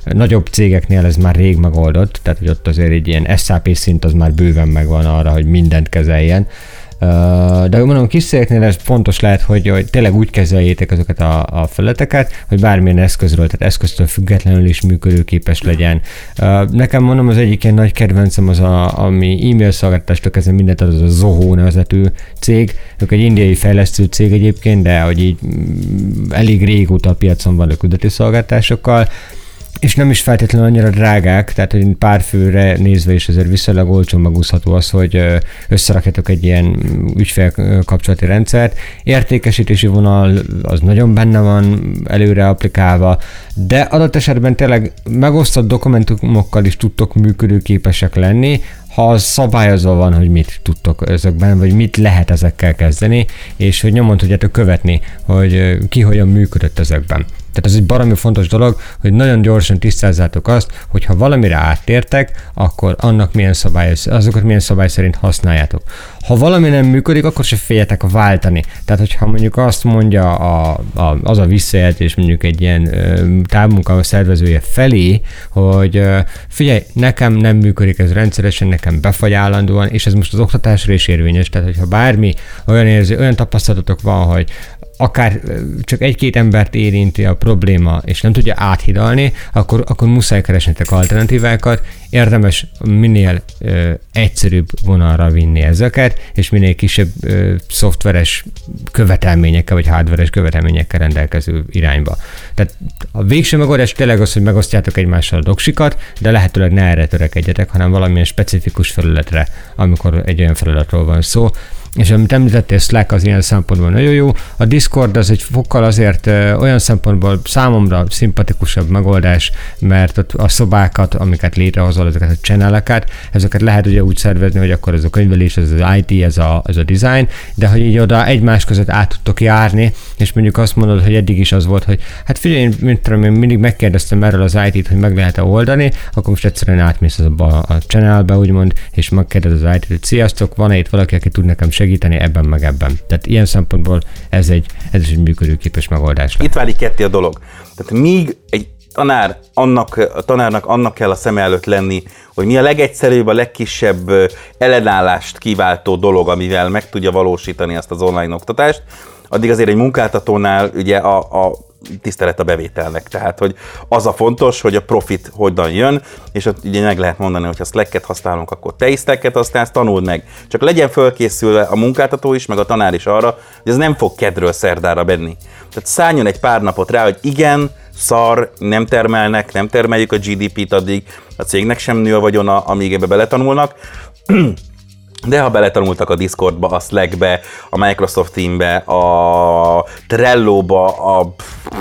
nagyobb cégeknél ez már rég megoldott, tehát hogy ott azért egy ilyen SAP szint az már bőven megvan arra, hogy mindent kezeljen De mondom, kis cégeknél ez fontos lehet, hogy, hogy tényleg úgy kezeljétek ezeket a, a feleteket, hogy bármilyen eszközről, tehát eszköztől függetlenül is működőképes legyen. Nekem mondom, az egyik ilyen nagy kedvencem az, a, ami e-mail szolgáltatástól kezdve mindent, az a Zoho nevezetű cég. Ők egy indiai fejlesztő cég egyébként, de hogy így mm, elég régóta a piacon vannak küldeti szolgáltásokkal, és nem is feltétlenül annyira drágák, tehát hogy pár főre nézve is azért viszonylag olcsón megúszható az, hogy összerakjatok egy ilyen ügyfél kapcsolati rendszert. Értékesítési vonal az nagyon benne van előre applikálva, de adott esetben tényleg megosztott dokumentumokkal is tudtok működőképesek lenni, ha az szabályozva van, hogy mit tudtok ezekben, vagy mit lehet ezekkel kezdeni, és hogy nyomon tudjátok követni, hogy ki hogyan működött ezekben. Tehát ez egy baromi fontos dolog, hogy nagyon gyorsan tisztázzátok azt, hogy ha valamire áttértek, akkor annak milyen szabály, azokat milyen szabály szerint használjátok. Ha valami nem működik, akkor se féljetek váltani. Tehát, hogyha mondjuk azt mondja a, a, az a visszajelzés mondjuk egy ilyen távmunka szervezője felé, hogy figyelj, nekem nem működik ez rendszeresen, nekem befagy állandóan, és ez most az oktatásra is érvényes. Tehát, hogyha bármi olyan, érzi, olyan tapasztalatok van, hogy akár csak egy-két embert érinti a probléma, és nem tudja áthidalni, akkor, akkor muszáj keresnetek alternatívákat, érdemes minél ö, egyszerűbb vonalra vinni ezeket, és minél kisebb ö, szoftveres követelményekkel, vagy hardveres követelményekkel rendelkező irányba. Tehát a végső megoldás tényleg az, hogy megosztjátok egymással a doksikat, de lehetőleg ne erre törekedjetek, hanem valamilyen specifikus felületre, amikor egy olyan feladatról van szó, és amit említettél, Slack az ilyen szempontból nagyon jó. A Discord az egy fokkal azért olyan szempontból számomra szimpatikusabb megoldás, mert a szobákat, amiket létrehozol, ezeket a channeleket, ezeket lehet ugye úgy szervezni, hogy akkor ez a könyvelés, ez az IT, ez a, ez a design, de hogy így oda egymás között át tudtok járni, és mondjuk azt mondod, hogy eddig is az volt, hogy hát figyelj, én, mint tudom, én mindig megkérdeztem erről az IT-t, hogy meg lehet-e oldani, akkor most egyszerűen átmész a, a channelbe, úgymond, és megkérdez az IT-t, hogy sziasztok, van-e itt valaki, aki tud nekem segíteni, segíteni ebben meg ebben. Tehát ilyen szempontból ez egy, ez is egy működőképes megoldás. Itt válik ketté a dolog. Tehát míg egy tanár, annak, a tanárnak annak kell a szem előtt lenni, hogy mi a legegyszerűbb, a legkisebb ellenállást kiváltó dolog, amivel meg tudja valósítani ezt az online oktatást, addig azért egy munkáltatónál ugye a, a tisztelet a bevételnek. Tehát, hogy az a fontos, hogy a profit hogyan jön, és ott ugye meg lehet mondani, hogy ha Slack-et használunk, akkor te is Slack-et használsz, tanuld meg. Csak legyen fölkészülve a munkáltató is, meg a tanár is arra, hogy ez nem fog kedről szerdára benni. Tehát szálljon egy pár napot rá, hogy igen, szar, nem termelnek, nem termeljük a GDP-t addig, a cégnek sem nő a vagyona, amíg ebbe beletanulnak, de ha beletanultak a Discordba, a Slackbe, a Microsoft Teambe, a Trello-ba, a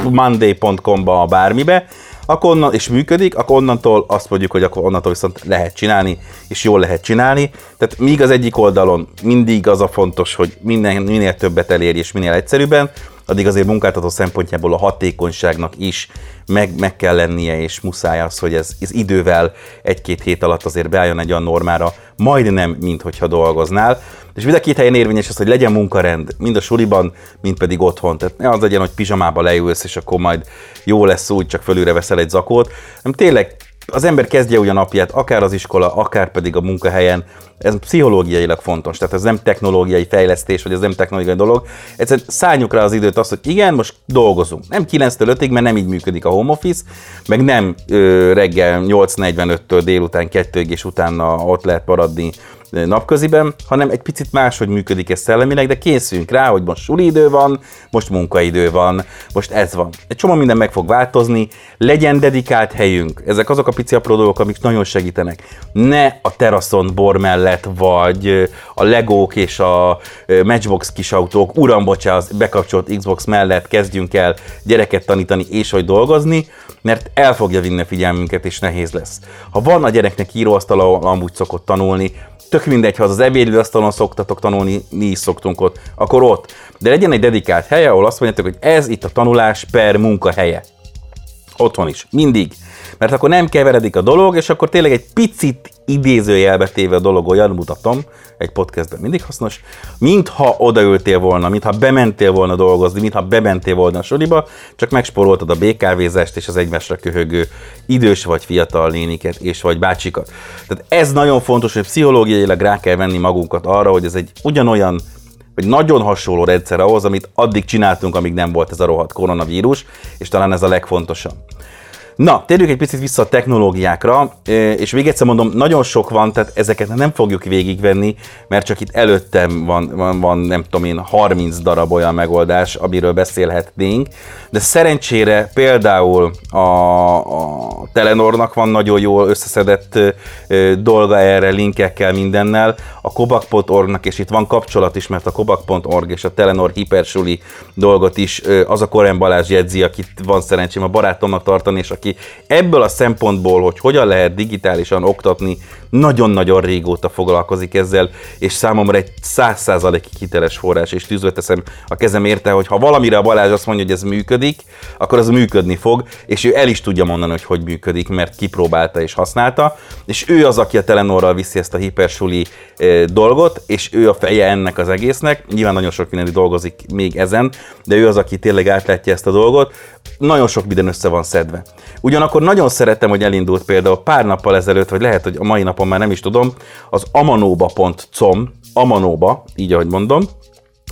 Monday.com-ba, a bármibe, akkor onnan, és működik, akkor onnantól azt mondjuk, hogy akkor onnantól viszont lehet csinálni, és jól lehet csinálni. Tehát míg az egyik oldalon mindig az a fontos, hogy minden, minél többet elérj és minél egyszerűbben, addig azért munkáltató szempontjából a hatékonyságnak is meg, meg kell lennie, és muszáj az, hogy ez, ez idővel egy-két hét alatt azért beálljon egy olyan normára, majdnem, mint hogyha dolgoznál. És mind a két helyen érvényes az, hogy legyen munkarend, mind a suliban, mind pedig otthon. Tehát ne az legyen, hogy pizsamába leülsz, és akkor majd jó lesz úgy, csak fölülre veszel egy zakót, hanem tényleg az ember kezdje ugyan napját, akár az iskola, akár pedig a munkahelyen, ez pszichológiailag fontos, tehát ez nem technológiai fejlesztés, vagy ez nem technológiai dolog. Egyszerűen szálljuk rá az időt azt, hogy igen, most dolgozunk. Nem 9-től 5-ig, mert nem így működik a home office, meg nem ö, reggel 8.45-től délután 2 és utána ott lehet maradni napköziben, hanem egy picit máshogy működik ez szellemileg, de készüljünk rá, hogy most idő van, most munkaidő van, most ez van. Egy csomó minden meg fog változni, legyen dedikált helyünk. Ezek azok a pici apró dolgok, amik nagyon segítenek. Ne a teraszon bor mellett, vagy a legók és a Matchbox kisautók, uram, bocsánat, bekapcsolt Xbox mellett kezdjünk el gyereket tanítani és hogy dolgozni, mert el fogja vinni a figyelmünket, és nehéz lesz. Ha van a gyereknek íróasztal, ahol amúgy szokott tanulni, tök mindegy, ha az ebédlőasztalon szoktatok tanulni, mi is szoktunk ott, akkor ott. De legyen egy dedikált hely, ahol azt mondjátok, hogy ez itt a tanulás per munkahelye. Otthon is. Mindig. Mert akkor nem keveredik a dolog, és akkor tényleg egy picit idézőjelbe téve a dolog olyan, mutatom, egy podcastben mindig hasznos, mintha odaültél volna, mintha bementél volna dolgozni, mintha bementél volna a soriba, csak megspóroltad a BKV-zást és az egymásra köhögő idős vagy fiatal néniket és vagy bácsikat. Tehát ez nagyon fontos, hogy pszichológiailag rá kell venni magunkat arra, hogy ez egy ugyanolyan vagy nagyon hasonló rendszer ahhoz, amit addig csináltunk, amíg nem volt ez a rohadt koronavírus, és talán ez a legfontosabb. Na, térjünk egy picit vissza a technológiákra, és még egyszer mondom, nagyon sok van, tehát ezeket nem fogjuk végigvenni, mert csak itt előttem van, van, van nem tudom én, 30 darab olyan megoldás, amiről beszélhetnénk, de szerencsére például a, a Telenornak van nagyon jól összeszedett dolga erre, linkekkel, mindennel, a kobak.org-nak, és itt van kapcsolat is, mert a kobak.org és a Telenor hipersuli dolgot is az a Koren Balázs jegyzi, akit van szerencsém a barátomnak tartani, és aki ebből a szempontból, hogy hogyan lehet digitálisan oktatni, nagyon-nagyon régóta foglalkozik ezzel, és számomra egy százszázaléki hiteles forrás, és tűzve teszem a kezem érte, hogy ha valamire a Balázs azt mondja, hogy ez működik, akkor az működni fog, és ő el is tudja mondani, hogy hogy működik, mert kipróbálta és használta, és ő az, aki a Telenorral viszi ezt a hipersuli dolgot, és ő a feje ennek az egésznek. Nyilván nagyon sok mindenki dolgozik még ezen, de ő az, aki tényleg átlátja ezt a dolgot. Nagyon sok minden össze van szedve. Ugyanakkor nagyon szeretem, hogy elindult például pár nappal ezelőtt, vagy lehet, hogy a mai napon már nem is tudom, az amanóba.com, amanóba, így ahogy mondom,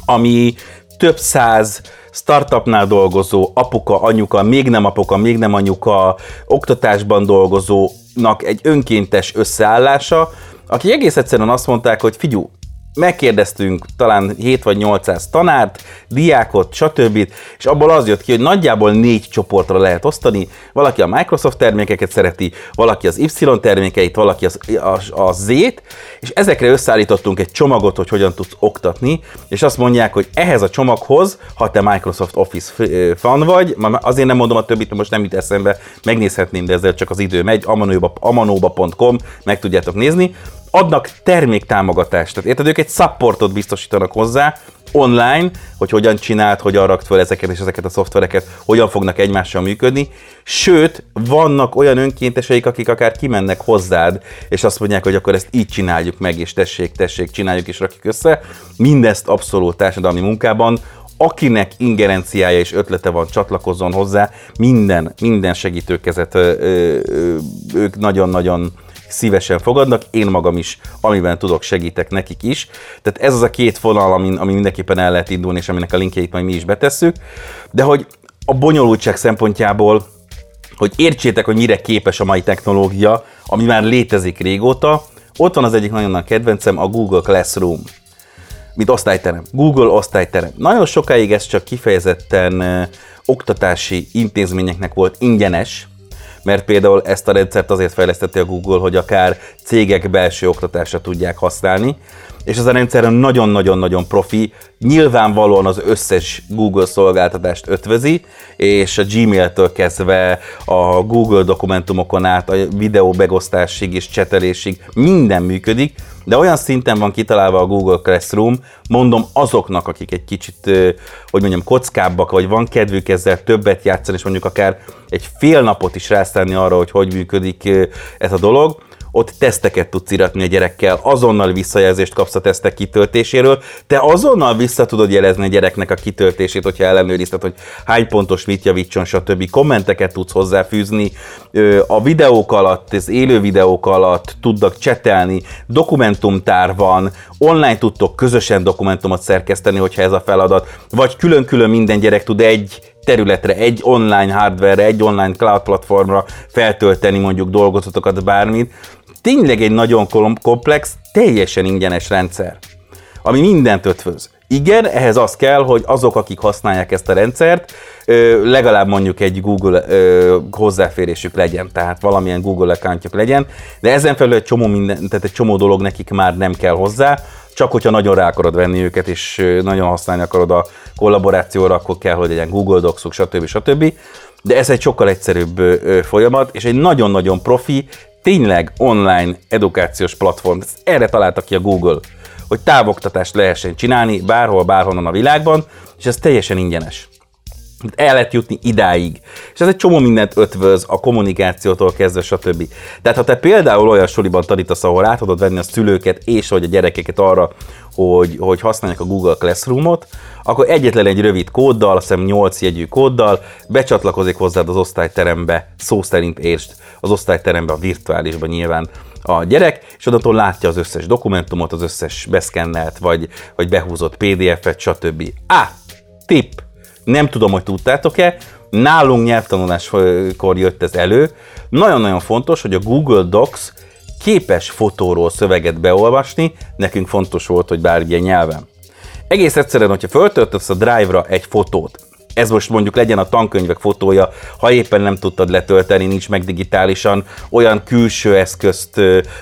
ami több száz startupnál dolgozó apuka, anyuka, még nem apuka, még nem anyuka, oktatásban dolgozónak egy önkéntes összeállása, aki egész egyszerűen azt mondták, hogy figyú, megkérdeztünk talán 7 vagy 800 tanárt, diákot, stb. És abból az jött ki, hogy nagyjából négy csoportra lehet osztani. Valaki a Microsoft termékeket szereti, valaki az Y termékeit, valaki az, az, az Z-t, és ezekre összeállítottunk egy csomagot, hogy hogyan tudsz oktatni, és azt mondják, hogy ehhez a csomaghoz, ha te Microsoft Office fan vagy, azért nem mondom a többit, mert most nem jut eszembe, megnézhetném, de ezzel csak az idő megy, amanóba.com, meg tudjátok nézni, adnak terméktámogatást. Tehát érted, ők egy supportot biztosítanak hozzá, online, hogy hogyan csinált, hogyan rakt fel ezeket és ezeket a szoftvereket, hogyan fognak egymással működni. Sőt, vannak olyan önkénteseik, akik akár kimennek hozzád, és azt mondják, hogy akkor ezt így csináljuk meg, és tessék, tessék, csináljuk és rakjuk össze. Mindezt abszolút társadalmi munkában, akinek ingerenciája és ötlete van, csatlakozzon hozzá, minden, minden segítőkezet ők nagyon-nagyon szívesen fogadnak, én magam is, amiben tudok, segítek nekik is. Tehát ez az a két vonal, ami, ami mindenképpen el lehet indulni, és aminek a linkjeit majd mi is betesszük. De hogy a bonyolultság szempontjából, hogy értsétek, hogy mire képes a mai technológia, ami már létezik régóta, ott van az egyik nagyon nagy kedvencem, a Google Classroom mint osztályterem. Google osztályterem. Nagyon sokáig ez csak kifejezetten oktatási intézményeknek volt ingyenes, mert például ezt a rendszert azért fejlesztette a Google, hogy akár cégek belső oktatásra tudják használni, és ez a rendszer nagyon-nagyon-nagyon profi, nyilvánvalóan az összes Google szolgáltatást ötvözi, és a Gmail-től kezdve a Google dokumentumokon át a videó begosztásig és csetelésig minden működik, de olyan szinten van kitalálva a Google Classroom, mondom azoknak, akik egy kicsit, hogy mondjam, kockábbak, vagy van kedvük ezzel többet játszani, és mondjuk akár egy fél napot is rászállni arra, hogy hogy működik ez a dolog, ott teszteket tudsz iratni a gyerekkel, azonnal visszajelzést kapsz a tesztek kitöltéséről, te azonnal vissza tudod jelezni a gyereknek a kitöltését, hogyha ellenőrizted, hogy hány pontos mit javítson, stb. Kommenteket tudsz hozzáfűzni, a videók alatt, az élő videók alatt tudnak csetelni, dokumentumtár van, online tudtok közösen dokumentumot szerkeszteni, hogyha ez a feladat, vagy külön-külön minden gyerek tud egy területre, egy online hardware egy online cloud platformra feltölteni mondjuk dolgozatokat, bármit tényleg egy nagyon komplex, teljesen ingyenes rendszer, ami mindent ötvöz. Igen, ehhez az kell, hogy azok, akik használják ezt a rendszert, legalább mondjuk egy Google hozzáférésük legyen, tehát valamilyen Google accountjuk legyen, de ezen felül egy csomó, minden, tehát egy csomó dolog nekik már nem kell hozzá, csak hogyha nagyon rá akarod venni őket, és nagyon használni akarod a kollaborációra, akkor kell, hogy legyen Google Docs-uk, stb. stb. De ez egy sokkal egyszerűbb folyamat, és egy nagyon-nagyon profi, tényleg online edukációs platform. Ezt erre találta ki a Google, hogy távoktatást lehessen csinálni bárhol, bárhonnan a világban, és ez teljesen ingyenes. El lehet jutni idáig. És ez egy csomó mindent ötvöz, a kommunikációtól kezdve, stb. Tehát ha te például olyan suliban tanítasz, ahol át tudod venni a szülőket és vagy a gyerekeket arra, hogy, hogy használják a Google Classroom-ot, akkor egyetlen egy rövid kóddal, azt hiszem 8 jegyű kóddal becsatlakozik hozzád az osztályterembe, szó szerint értsd, az osztályterembe, a virtuálisban nyilván a gyerek, és onnantól látja az összes dokumentumot, az összes beszkennelt, vagy, vagy behúzott PDF-et, stb. Á, tipp! Nem tudom, hogy tudtátok-e, nálunk nyelvtanuláskor jött ez elő. Nagyon-nagyon fontos, hogy a Google Docs képes fotóról szöveget beolvasni, nekünk fontos volt, hogy bármilyen nyelven. Egész egyszerűen, hogyha föltöltesz a Drive-ra egy fotót, ez most mondjuk legyen a tankönyvek fotója, ha éppen nem tudtad letölteni, nincs meg digitálisan, olyan külső eszközt,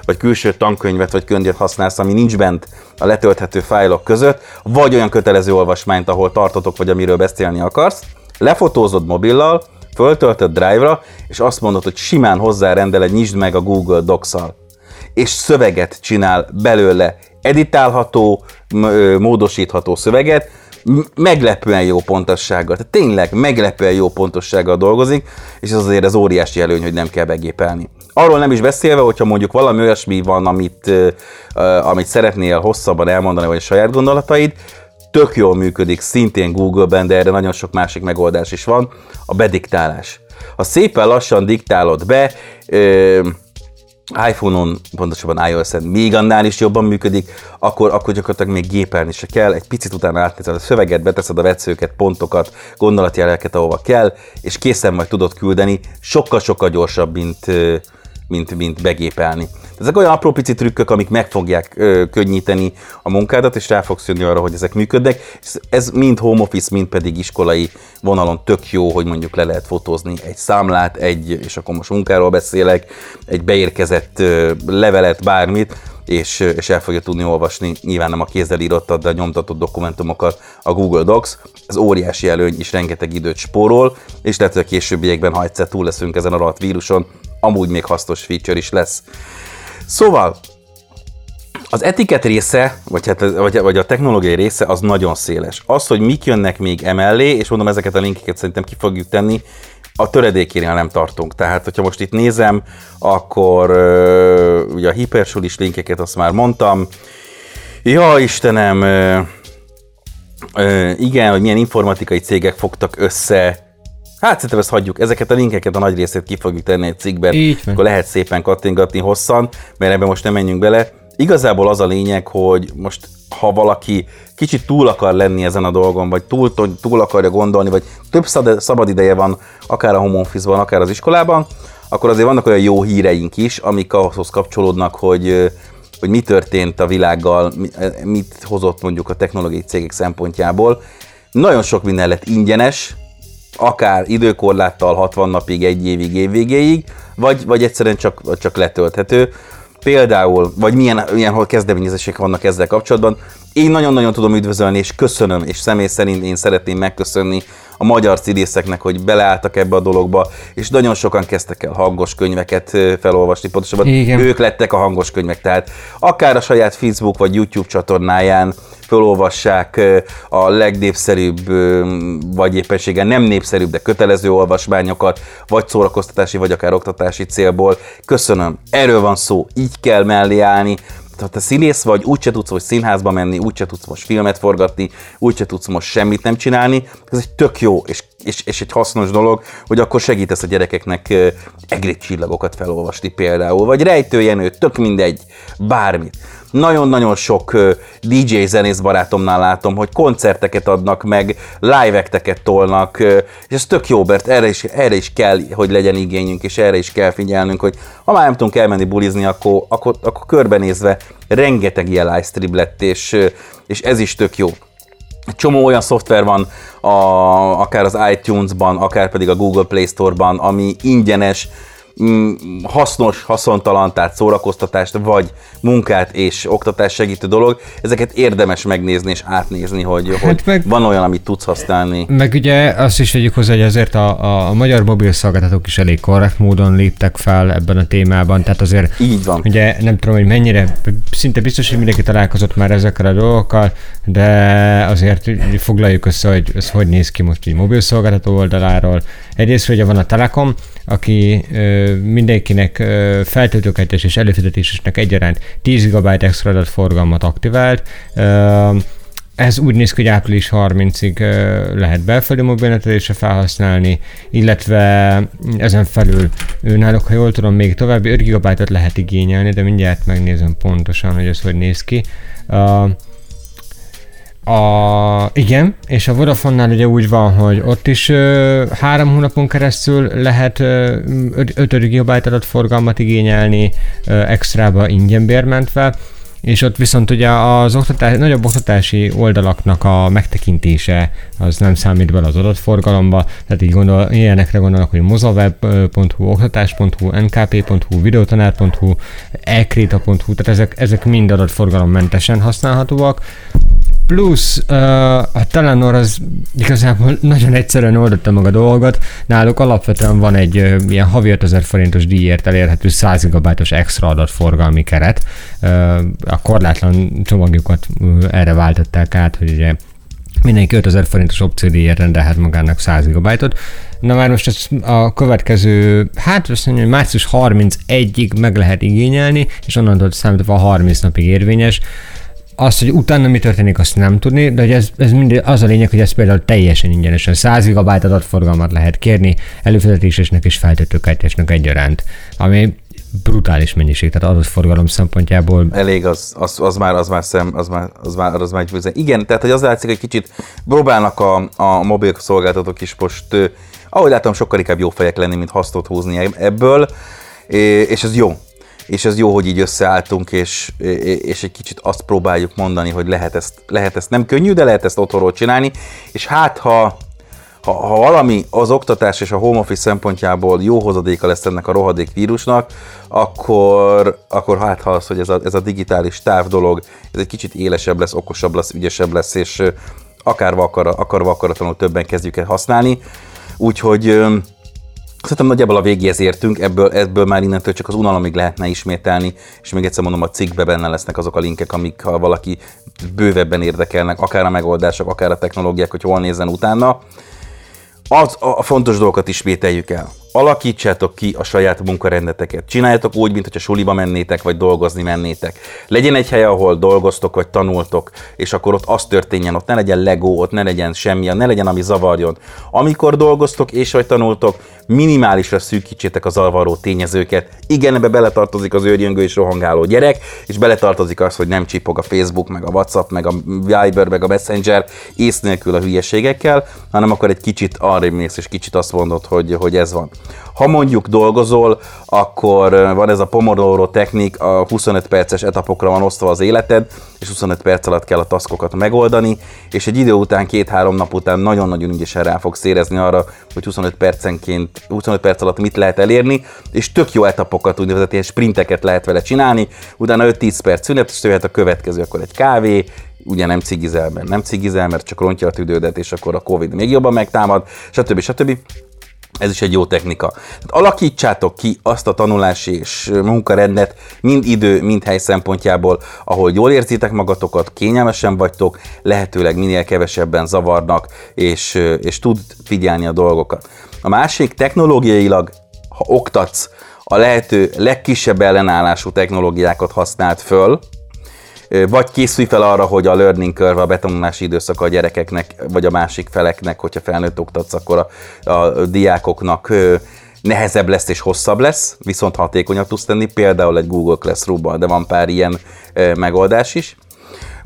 vagy külső tankönyvet, vagy könyvet használsz, ami nincs bent a letölthető fájlok között, vagy olyan kötelező olvasmányt, ahol tartotok, vagy amiről beszélni akarsz, lefotózod mobillal, föltöltöd Drive-ra, és azt mondod, hogy simán hozzárendeled, nyisd meg a Google Docs-szal. És szöveget csinál belőle, editálható, módosítható szöveget, meglepően jó pontossággal, tehát tényleg meglepően jó pontossággal dolgozik, és ez azért az óriási előny, hogy nem kell begépelni. Arról nem is beszélve, hogyha mondjuk valami olyasmi van, amit, amit szeretnél hosszabban elmondani, vagy a saját gondolataid, tök jól működik szintén Google-ben, de erre nagyon sok másik megoldás is van, a bediktálás. Ha szépen lassan diktálod be, iPhone-on, pontosabban iOS-en még annál is jobban működik, akkor, akkor gyakorlatilag még gépelni se kell, egy picit utána átnézed a szöveget, beteszed a vetszőket, pontokat, gondolatjeleket, ahova kell, és készen majd tudod küldeni, sokkal-sokkal gyorsabb, mint, mint, mint begépelni. Ezek olyan apró pici trükkök, amik meg fogják ö, könnyíteni a munkádat, és rá fogsz jönni arra, hogy ezek működnek. Ez mind home office, mind pedig iskolai vonalon tök jó, hogy mondjuk le lehet fotózni egy számlát, egy, és akkor most munkáról beszélek, egy beérkezett ö, levelet, bármit, és, és el fogja tudni olvasni, nyilván nem a kézzel írottat, de a nyomtatott dokumentumokat a Google Docs. Ez óriási előny, és rengeteg időt spórol, és lehet, hogy a későbbiekben, ha egyszer túl leszünk ezen a rohadt víruson, amúgy még hasznos feature is lesz. Szóval, az etiket része, vagy, hát, vagy, vagy a technológiai része az nagyon széles. Az, hogy mik jönnek még emellé, és mondom, ezeket a linkeket szerintem ki fogjuk tenni, a töredékénél nem tartunk. Tehát, hogyha most itt nézem, akkor ugye a hipersulis linkeket azt már mondtam. Ja, Istenem, igen, hogy milyen informatikai cégek fogtak össze, Hát szerintem ezt hagyjuk. Ezeket a linkeket a nagy részét ki fogjuk tenni egy cikkben, Így akkor lehet szépen kattingatni hosszan, mert ebben most nem menjünk bele. Igazából az a lényeg, hogy most ha valaki kicsit túl akar lenni ezen a dolgon, vagy túl, túl akarja gondolni, vagy több szabad ideje van, akár a home office-ban, akár az iskolában, akkor azért vannak olyan jó híreink is, amik ahhoz kapcsolódnak, hogy, hogy mi történt a világgal, mit hozott mondjuk a technológiai cégek szempontjából. Nagyon sok minden lett ingyenes, akár időkorláttal 60 napig, egy évig, évvégéig, vagy, vagy egyszerűen csak, csak letölthető. Például, vagy milyen, milyen kezdeményezések vannak ezzel kapcsolatban. Én nagyon-nagyon tudom üdvözölni, és köszönöm, és személy szerint én szeretném megköszönni a magyar színészeknek, hogy beleálltak ebbe a dologba, és nagyon sokan kezdtek el hangos könyveket felolvasni, pontosabban Igen. ők lettek a hangos könyvek, tehát akár a saját Facebook vagy YouTube csatornáján felolvassák a legnépszerűbb, vagy éppenséggel nem népszerűbb, de kötelező olvasmányokat, vagy szórakoztatási, vagy akár oktatási célból. Köszönöm, erről van szó, így kell mellé állni, ha te színész vagy, úgyse tudsz most színházba menni, úgyse tudsz most filmet forgatni, úgyse tudsz most semmit nem csinálni. Ez egy tök jó és, és, és egy hasznos dolog, hogy akkor segítesz a gyerekeknek egrit csillagokat felolvasni például, vagy rejtőjenőt, tök mindegy, bármit nagyon-nagyon sok DJ zenész barátomnál látom, hogy koncerteket adnak meg, live-ekteket tolnak, és ez tök jó, mert erre is, erre is kell, hogy legyen igényünk, és erre is kell figyelnünk, hogy ha már nem tudunk elmenni bulizni, akkor, akkor, akkor körbenézve rengeteg ilyen livestream lett, és, és ez is tök jó. Csomó olyan szoftver van, a, akár az iTunes-ban, akár pedig a Google Play Store-ban, ami ingyenes, hasznos, haszontalan, tehát szórakoztatást, vagy munkát és oktatást segítő dolog, ezeket érdemes megnézni és átnézni, hogy, hát hogy meg, van olyan, amit tudsz használni. Meg ugye azt is vegyük hozzá, hogy azért a, a, magyar mobil szolgáltatók is elég korrekt módon léptek fel ebben a témában, tehát azért Így van. ugye nem tudom, hogy mennyire, szinte biztos, hogy mindenki találkozott már ezekkel a dolgokkal, de azért foglaljuk össze, hogy ez hogy néz ki most egy mobil szolgáltató oldaláról. Egyrészt ugye van a Telekom, aki ö, mindenkinek ö, feltöltőkártyás és előfizetésesnek egyaránt 10 GB extra adatforgalmat aktivált. Ez úgy néz ki, hogy április 30-ig lehet belföldi mobilnetelésre felhasználni, illetve ezen felül náluk, ha jól tudom, még további 5 GB-ot lehet igényelni, de mindjárt megnézem pontosan, hogy ez hogy néz ki. Uh, a, igen, és a Vodafone-nál ugye úgy van, hogy ott is ö, három hónapon keresztül lehet ö, 5 GB adatforgalmat igényelni ö, extrába ingyen bérmentve, és ott viszont ugye az oktatás, nagyobb oktatási oldalaknak a megtekintése az nem számít bele az adatforgalomba, tehát így gondol, ilyenekre gondolok, hogy mozaweb.hu, oktatás.hu, nkp.hu, videotanár.hu, ekrita.hu, tehát ezek, ezek mind adatforgalommentesen használhatóak, Plusz uh, a Telenor az igazából nagyon egyszerűen oldotta meg a dolgot. Náluk alapvetően van egy uh, ilyen havi 5000 forintos díjért elérhető 100 GB-os extra adatforgalmi keret. Uh, a korlátlan csomagjukat uh, erre váltották át, hogy ugye mindenki 5000 forintos opciódíjért rendelhet magának 100 GB-ot. Na már most ez a következő, hát azt mondja, hogy március 31-ig meg lehet igényelni, és onnantól számítva 30 napig érvényes. Azt, hogy utána mi történik, azt nem tudni, de hogy ez, ez mindig az a lényeg, hogy ez például teljesen ingyenesen 100 GB adatforgalmat lehet kérni, előfizetésesnek és feltöltőkártyásnak egyaránt, ami brutális mennyiség, tehát adatforgalom szempontjából. Elég, az, az, az már, az már szem, az már, az már, az már egy Igen, tehát hogy az látszik, hogy kicsit próbálnak a, a mobil szolgáltatók is most, ahogy látom, sokkal inkább jó fejek lenni, mint hasznot húzni ebből, és ez jó és ez jó, hogy így összeálltunk, és, és egy kicsit azt próbáljuk mondani, hogy lehet ezt, lehet ezt nem könnyű, de lehet ezt otthonról csinálni, és hát ha, ha, ha valami az oktatás és a home office szempontjából jó hozadéka lesz ennek a rohadék vírusnak, akkor, akkor hát ha az, hogy ez a, ez a digitális táv dolog, ez egy kicsit élesebb lesz, okosabb lesz, ügyesebb lesz, és akárva, akar, akarva akaratlanul többen kezdjük el használni. Úgyhogy Szerintem nagyjából a végéhez értünk, ebből, ebből már innentől csak az unalomig lehetne ismételni, és még egyszer mondom, a cikkbe benne lesznek azok a linkek, amik ha valaki bővebben érdekelnek, akár a megoldások, akár a technológiák, hogy hol nézzen utána. Az a fontos dolgokat ismételjük el alakítsátok ki a saját munkarendeteket. Csináljátok úgy, mintha suliba mennétek, vagy dolgozni mennétek. Legyen egy hely, ahol dolgoztok, vagy tanultok, és akkor ott az történjen, ott ne legyen legó, ott ne legyen semmi, ne legyen, ami zavarjon. Amikor dolgoztok és vagy tanultok, minimálisra szűkítsétek a zavaró tényezőket. Igen, ebbe beletartozik az őrjöngő és rohangáló gyerek, és beletartozik az, hogy nem csipog a Facebook, meg a WhatsApp, meg a Viber, meg a Messenger ész nélkül a hülyeségekkel, hanem akkor egy kicsit arra mész, és kicsit azt mondod, hogy, hogy ez van. Ha mondjuk dolgozol, akkor van ez a Pomodoro technik, a 25 perces etapokra van osztva az életed, és 25 perc alatt kell a taszkokat megoldani, és egy idő után, két-három nap után nagyon-nagyon ügyesen rá fogsz érezni arra, hogy 25 percenként, 25 perc alatt mit lehet elérni, és tök jó etapokat, úgynevezett ilyen sprinteket lehet vele csinálni, utána 5-10 perc szünet, és jöhet a következő, akkor egy kávé, ugye nem cigizel, mert nem cigizel, mert csak rontja a tüdődet, és akkor a Covid még jobban megtámad, stb. stb. Ez is egy jó technika. Tehát alakítsátok ki azt a tanulási és munkarendet, mind idő, mind hely szempontjából, ahol jól érzitek magatokat, kényelmesen vagytok, lehetőleg minél kevesebben zavarnak, és, és tud figyelni a dolgokat. A másik technológiailag, ha oktatsz, a lehető legkisebb ellenállású technológiákat használt föl, vagy készülj fel arra, hogy a learning curve, a betanulási időszak a gyerekeknek, vagy a másik feleknek, hogyha felnőtt oktatsz, akkor a, a diákoknak nehezebb lesz és hosszabb lesz, viszont hatékonyabb tudsz tenni, például egy Google Classroom-ban, de van pár ilyen megoldás is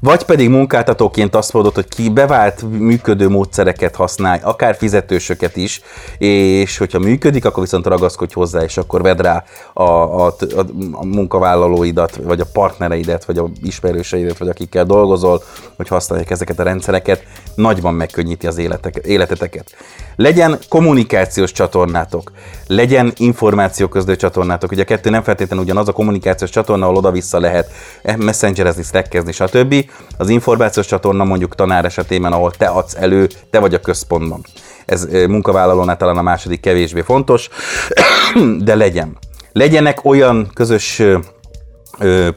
vagy pedig munkáltatóként azt mondod, hogy ki bevált működő módszereket használj, akár fizetősöket is, és hogyha működik, akkor viszont ragaszkodj hozzá, és akkor vedd rá a, a, a, a munkavállalóidat, vagy a partnereidet, vagy a ismerőseidet, vagy akikkel dolgozol, hogy használják ezeket a rendszereket. nagyban megkönnyíti az életek, életeteket. Legyen kommunikációs csatornátok, legyen információközlő csatornátok. Ugye a kettő nem feltétlenül ugyanaz a kommunikációs csatorna, ahol oda-vissza lehet messengerezni, stackezni, stb. Az információs csatorna mondjuk tanár esetében, ahol te adsz elő, te vagy a központban. Ez munkavállalónál talán a második kevésbé fontos, de legyen. Legyenek olyan közös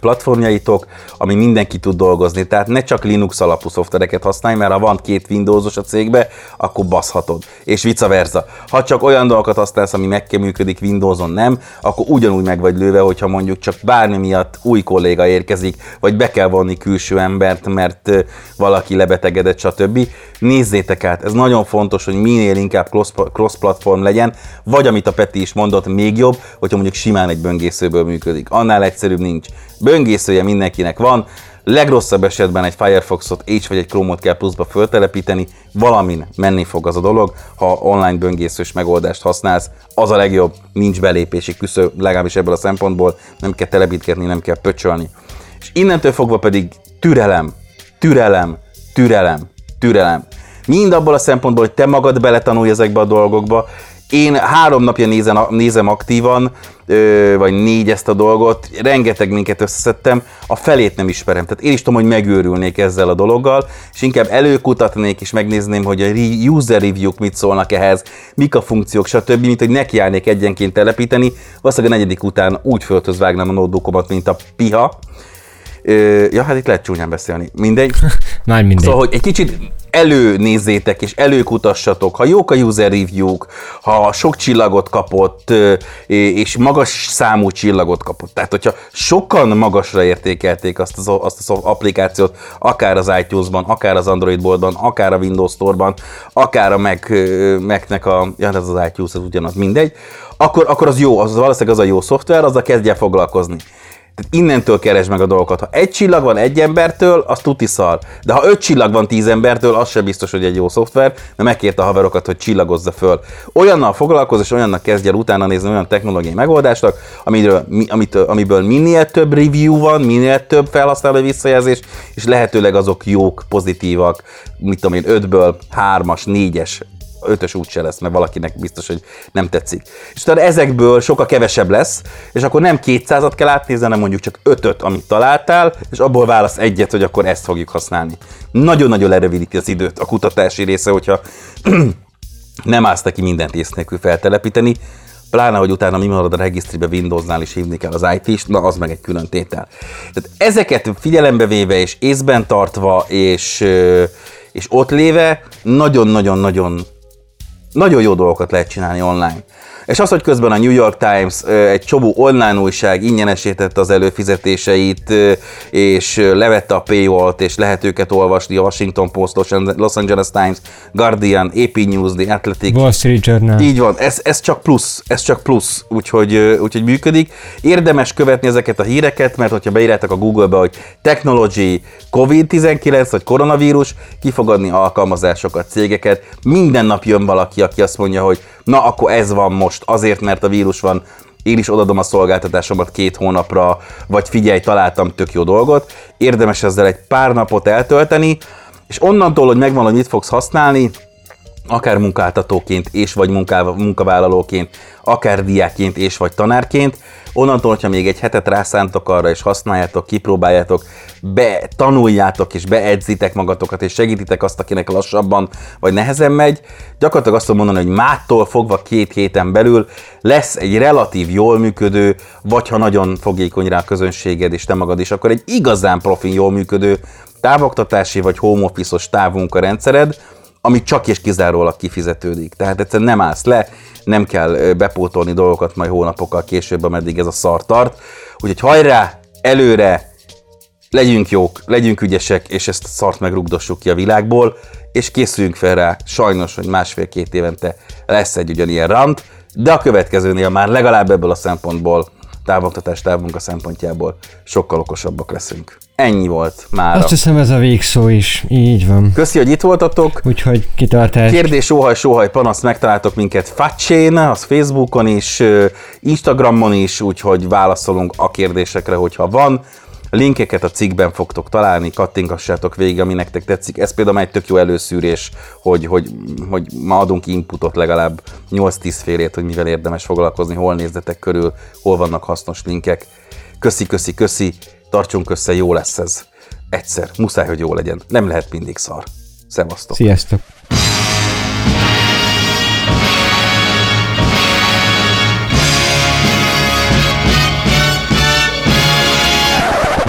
platformjaitok, ami mindenki tud dolgozni. Tehát ne csak Linux alapú szoftvereket használj, mert ha van két Windowsos a cégbe, akkor baszhatod. És vice versa. Ha csak olyan dolgokat használsz, ami meg működik Windowson nem, akkor ugyanúgy meg vagy lőve, hogyha mondjuk csak bármi miatt új kolléga érkezik, vagy be kell vonni külső embert, mert valaki lebetegedett, stb. Nézzétek át, ez nagyon fontos, hogy minél inkább cross-platform legyen, vagy amit a Peti is mondott, még jobb, hogyha mondjuk simán egy böngészőből működik. Annál egyszerűbb nincs. Böngészője mindenkinek van, legrosszabb esetben egy Firefoxot, H vagy egy Chrome-ot kell pluszba föltelepíteni, valamin menni fog az a dolog, ha online böngészős megoldást használsz, az a legjobb, nincs belépési küszöb, legalábbis ebből a szempontból, nem kell telepítgetni, nem kell pöcsölni. És innentől fogva pedig türelem, türelem, türelem, türelem. Mind abból a szempontból, hogy te magad beletanulj ezekbe a dolgokba, én három napja nézem, nézem aktívan, vagy négy ezt a dolgot, rengeteg minket összeszedtem, a felét nem ismerem. Tehát én is tudom, hogy megőrülnék ezzel a dologgal, és inkább előkutatnék és megnézném, hogy a user review-k mit szólnak ehhez, mik a funkciók, stb., mint hogy nekiállnék egyenként telepíteni. Valószínűleg a negyedik után úgy föltözvágnám a notebookomat, mint a piha, ja, hát itt lehet csúnyán beszélni. Mindegy. Már mindegy. Szóval, hogy egy kicsit előnézzétek és előkutassatok, ha jók a user review ha sok csillagot kapott, és magas számú csillagot kapott. Tehát, hogyha sokan magasra értékelték azt az, azt az applikációt, akár az iTunes-ban, akár az Android boardban, akár a Windows Store-ban, akár a Mac, Mac-nek a, ja, ez az iTunes, ez ugyanaz, mindegy, akkor, akkor az jó, az valószínűleg az a jó szoftver, azzal kezdje foglalkozni. Tehát innentől keresd meg a dolgokat. Ha egy csillag van egy embertől, az tuti szar. De ha öt csillag van tíz embertől, az sem biztos, hogy egy jó szoftver, mert megkérte a haverokat, hogy csillagozza föl. Olyannal foglalkoz, és olyannak kezdj el utána nézni olyan technológiai megoldásnak, amiről, amit, amiből minél több review van, minél több felhasználó visszajelzés, és lehetőleg azok jók, pozitívak, mit tudom én, ötből hármas, négyes ötös úgyse lesz, mert valakinek biztos, hogy nem tetszik. És utána ezekből sokkal kevesebb lesz, és akkor nem 200-at kell átnézni, hanem mondjuk csak ötöt, amit találtál, és abból válasz egyet, hogy akkor ezt fogjuk használni. Nagyon-nagyon lerövidíti az időt a kutatási része, hogyha nem állsz neki mindent ész nélkül feltelepíteni, pláne, hogy utána mi marad a regisztribe Windowsnál is hívni kell az IT-st, na az meg egy külön tétel. Tehát ezeket figyelembe véve és észben tartva, és, és ott léve, nagyon-nagyon-nagyon nagyon jó dolgokat lehet csinálni online. És az, hogy közben a New York Times egy csomó online újság ingyenesítette az előfizetéseit, és levette a paywall-t, és lehet őket olvasni a Washington Post, Los Angeles Times, Guardian, AP News, The Athletic. Wall Street Journal. Így van, ez, ez csak plusz, ez csak plusz, úgyhogy, úgyhogy működik. Érdemes követni ezeket a híreket, mert hogyha beírjátok a Google-be, hogy technology, COVID-19 vagy koronavírus, ki fog adni alkalmazásokat, cégeket. Minden nap jön valaki, aki azt mondja, hogy na akkor ez van most, azért, mert a vírus van, én is odadom a szolgáltatásomat két hónapra, vagy figyelj, találtam tök jó dolgot. Érdemes ezzel egy pár napot eltölteni, és onnantól, hogy megvan, hogy mit fogsz használni, akár munkáltatóként és vagy munkavállalóként, akár diákként és vagy tanárként, onnantól, hogyha még egy hetet rászántok arra, és használjátok, kipróbáljátok, be tanuljátok és beedzitek magatokat, és segítitek azt, akinek lassabban vagy nehezen megy, gyakorlatilag azt tudom mondani, hogy mától fogva két héten belül lesz egy relatív jól működő, vagy ha nagyon fogékony rá a közönséged és te magad is, akkor egy igazán profin jól működő távoktatási vagy home office-os távmunkarendszered, ami csak és kizárólag kifizetődik. Tehát egyszerűen nem állsz le, nem kell bepótolni dolgokat majd hónapokkal később, ameddig ez a szar tart. Úgyhogy hajrá, előre, legyünk jók, legyünk ügyesek, és ezt a szart megrugdossuk ki a világból, és készüljünk fel rá, sajnos, hogy másfél-két évente lesz egy ugyanilyen rant, de a következőnél már legalább ebből a szempontból távoktatás, távmunka szempontjából sokkal okosabbak leszünk. Ennyi volt már. Azt hiszem ez a végszó is, így van. Köszi, hogy itt voltatok. Úgyhogy kitartás. Kérdés, sóhaj, sóhaj, panasz, megtaláltok minket Fatsén, az Facebookon is, Instagramon is, úgyhogy válaszolunk a kérdésekre, hogyha van. Linkeket a cikkben fogtok találni, kattingassátok végig, ami nektek tetszik. Ez például egy tök jó előszűrés, hogy, hogy, hogy ma adunk inputot legalább 8-10 félét, hogy mivel érdemes foglalkozni, hol nézzetek körül, hol vannak hasznos linkek. Köszi, köszi, köszi, tartsunk össze, jó lesz ez. Egyszer, muszáj, hogy jó legyen. Nem lehet mindig szar. Szevasztok! Sziasztok!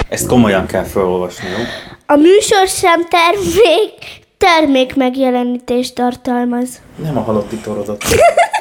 Ezt komolyan kell felolvasni, jó? A műsor sem termék, termék megjelenítést tartalmaz. Nem a halotti torodat.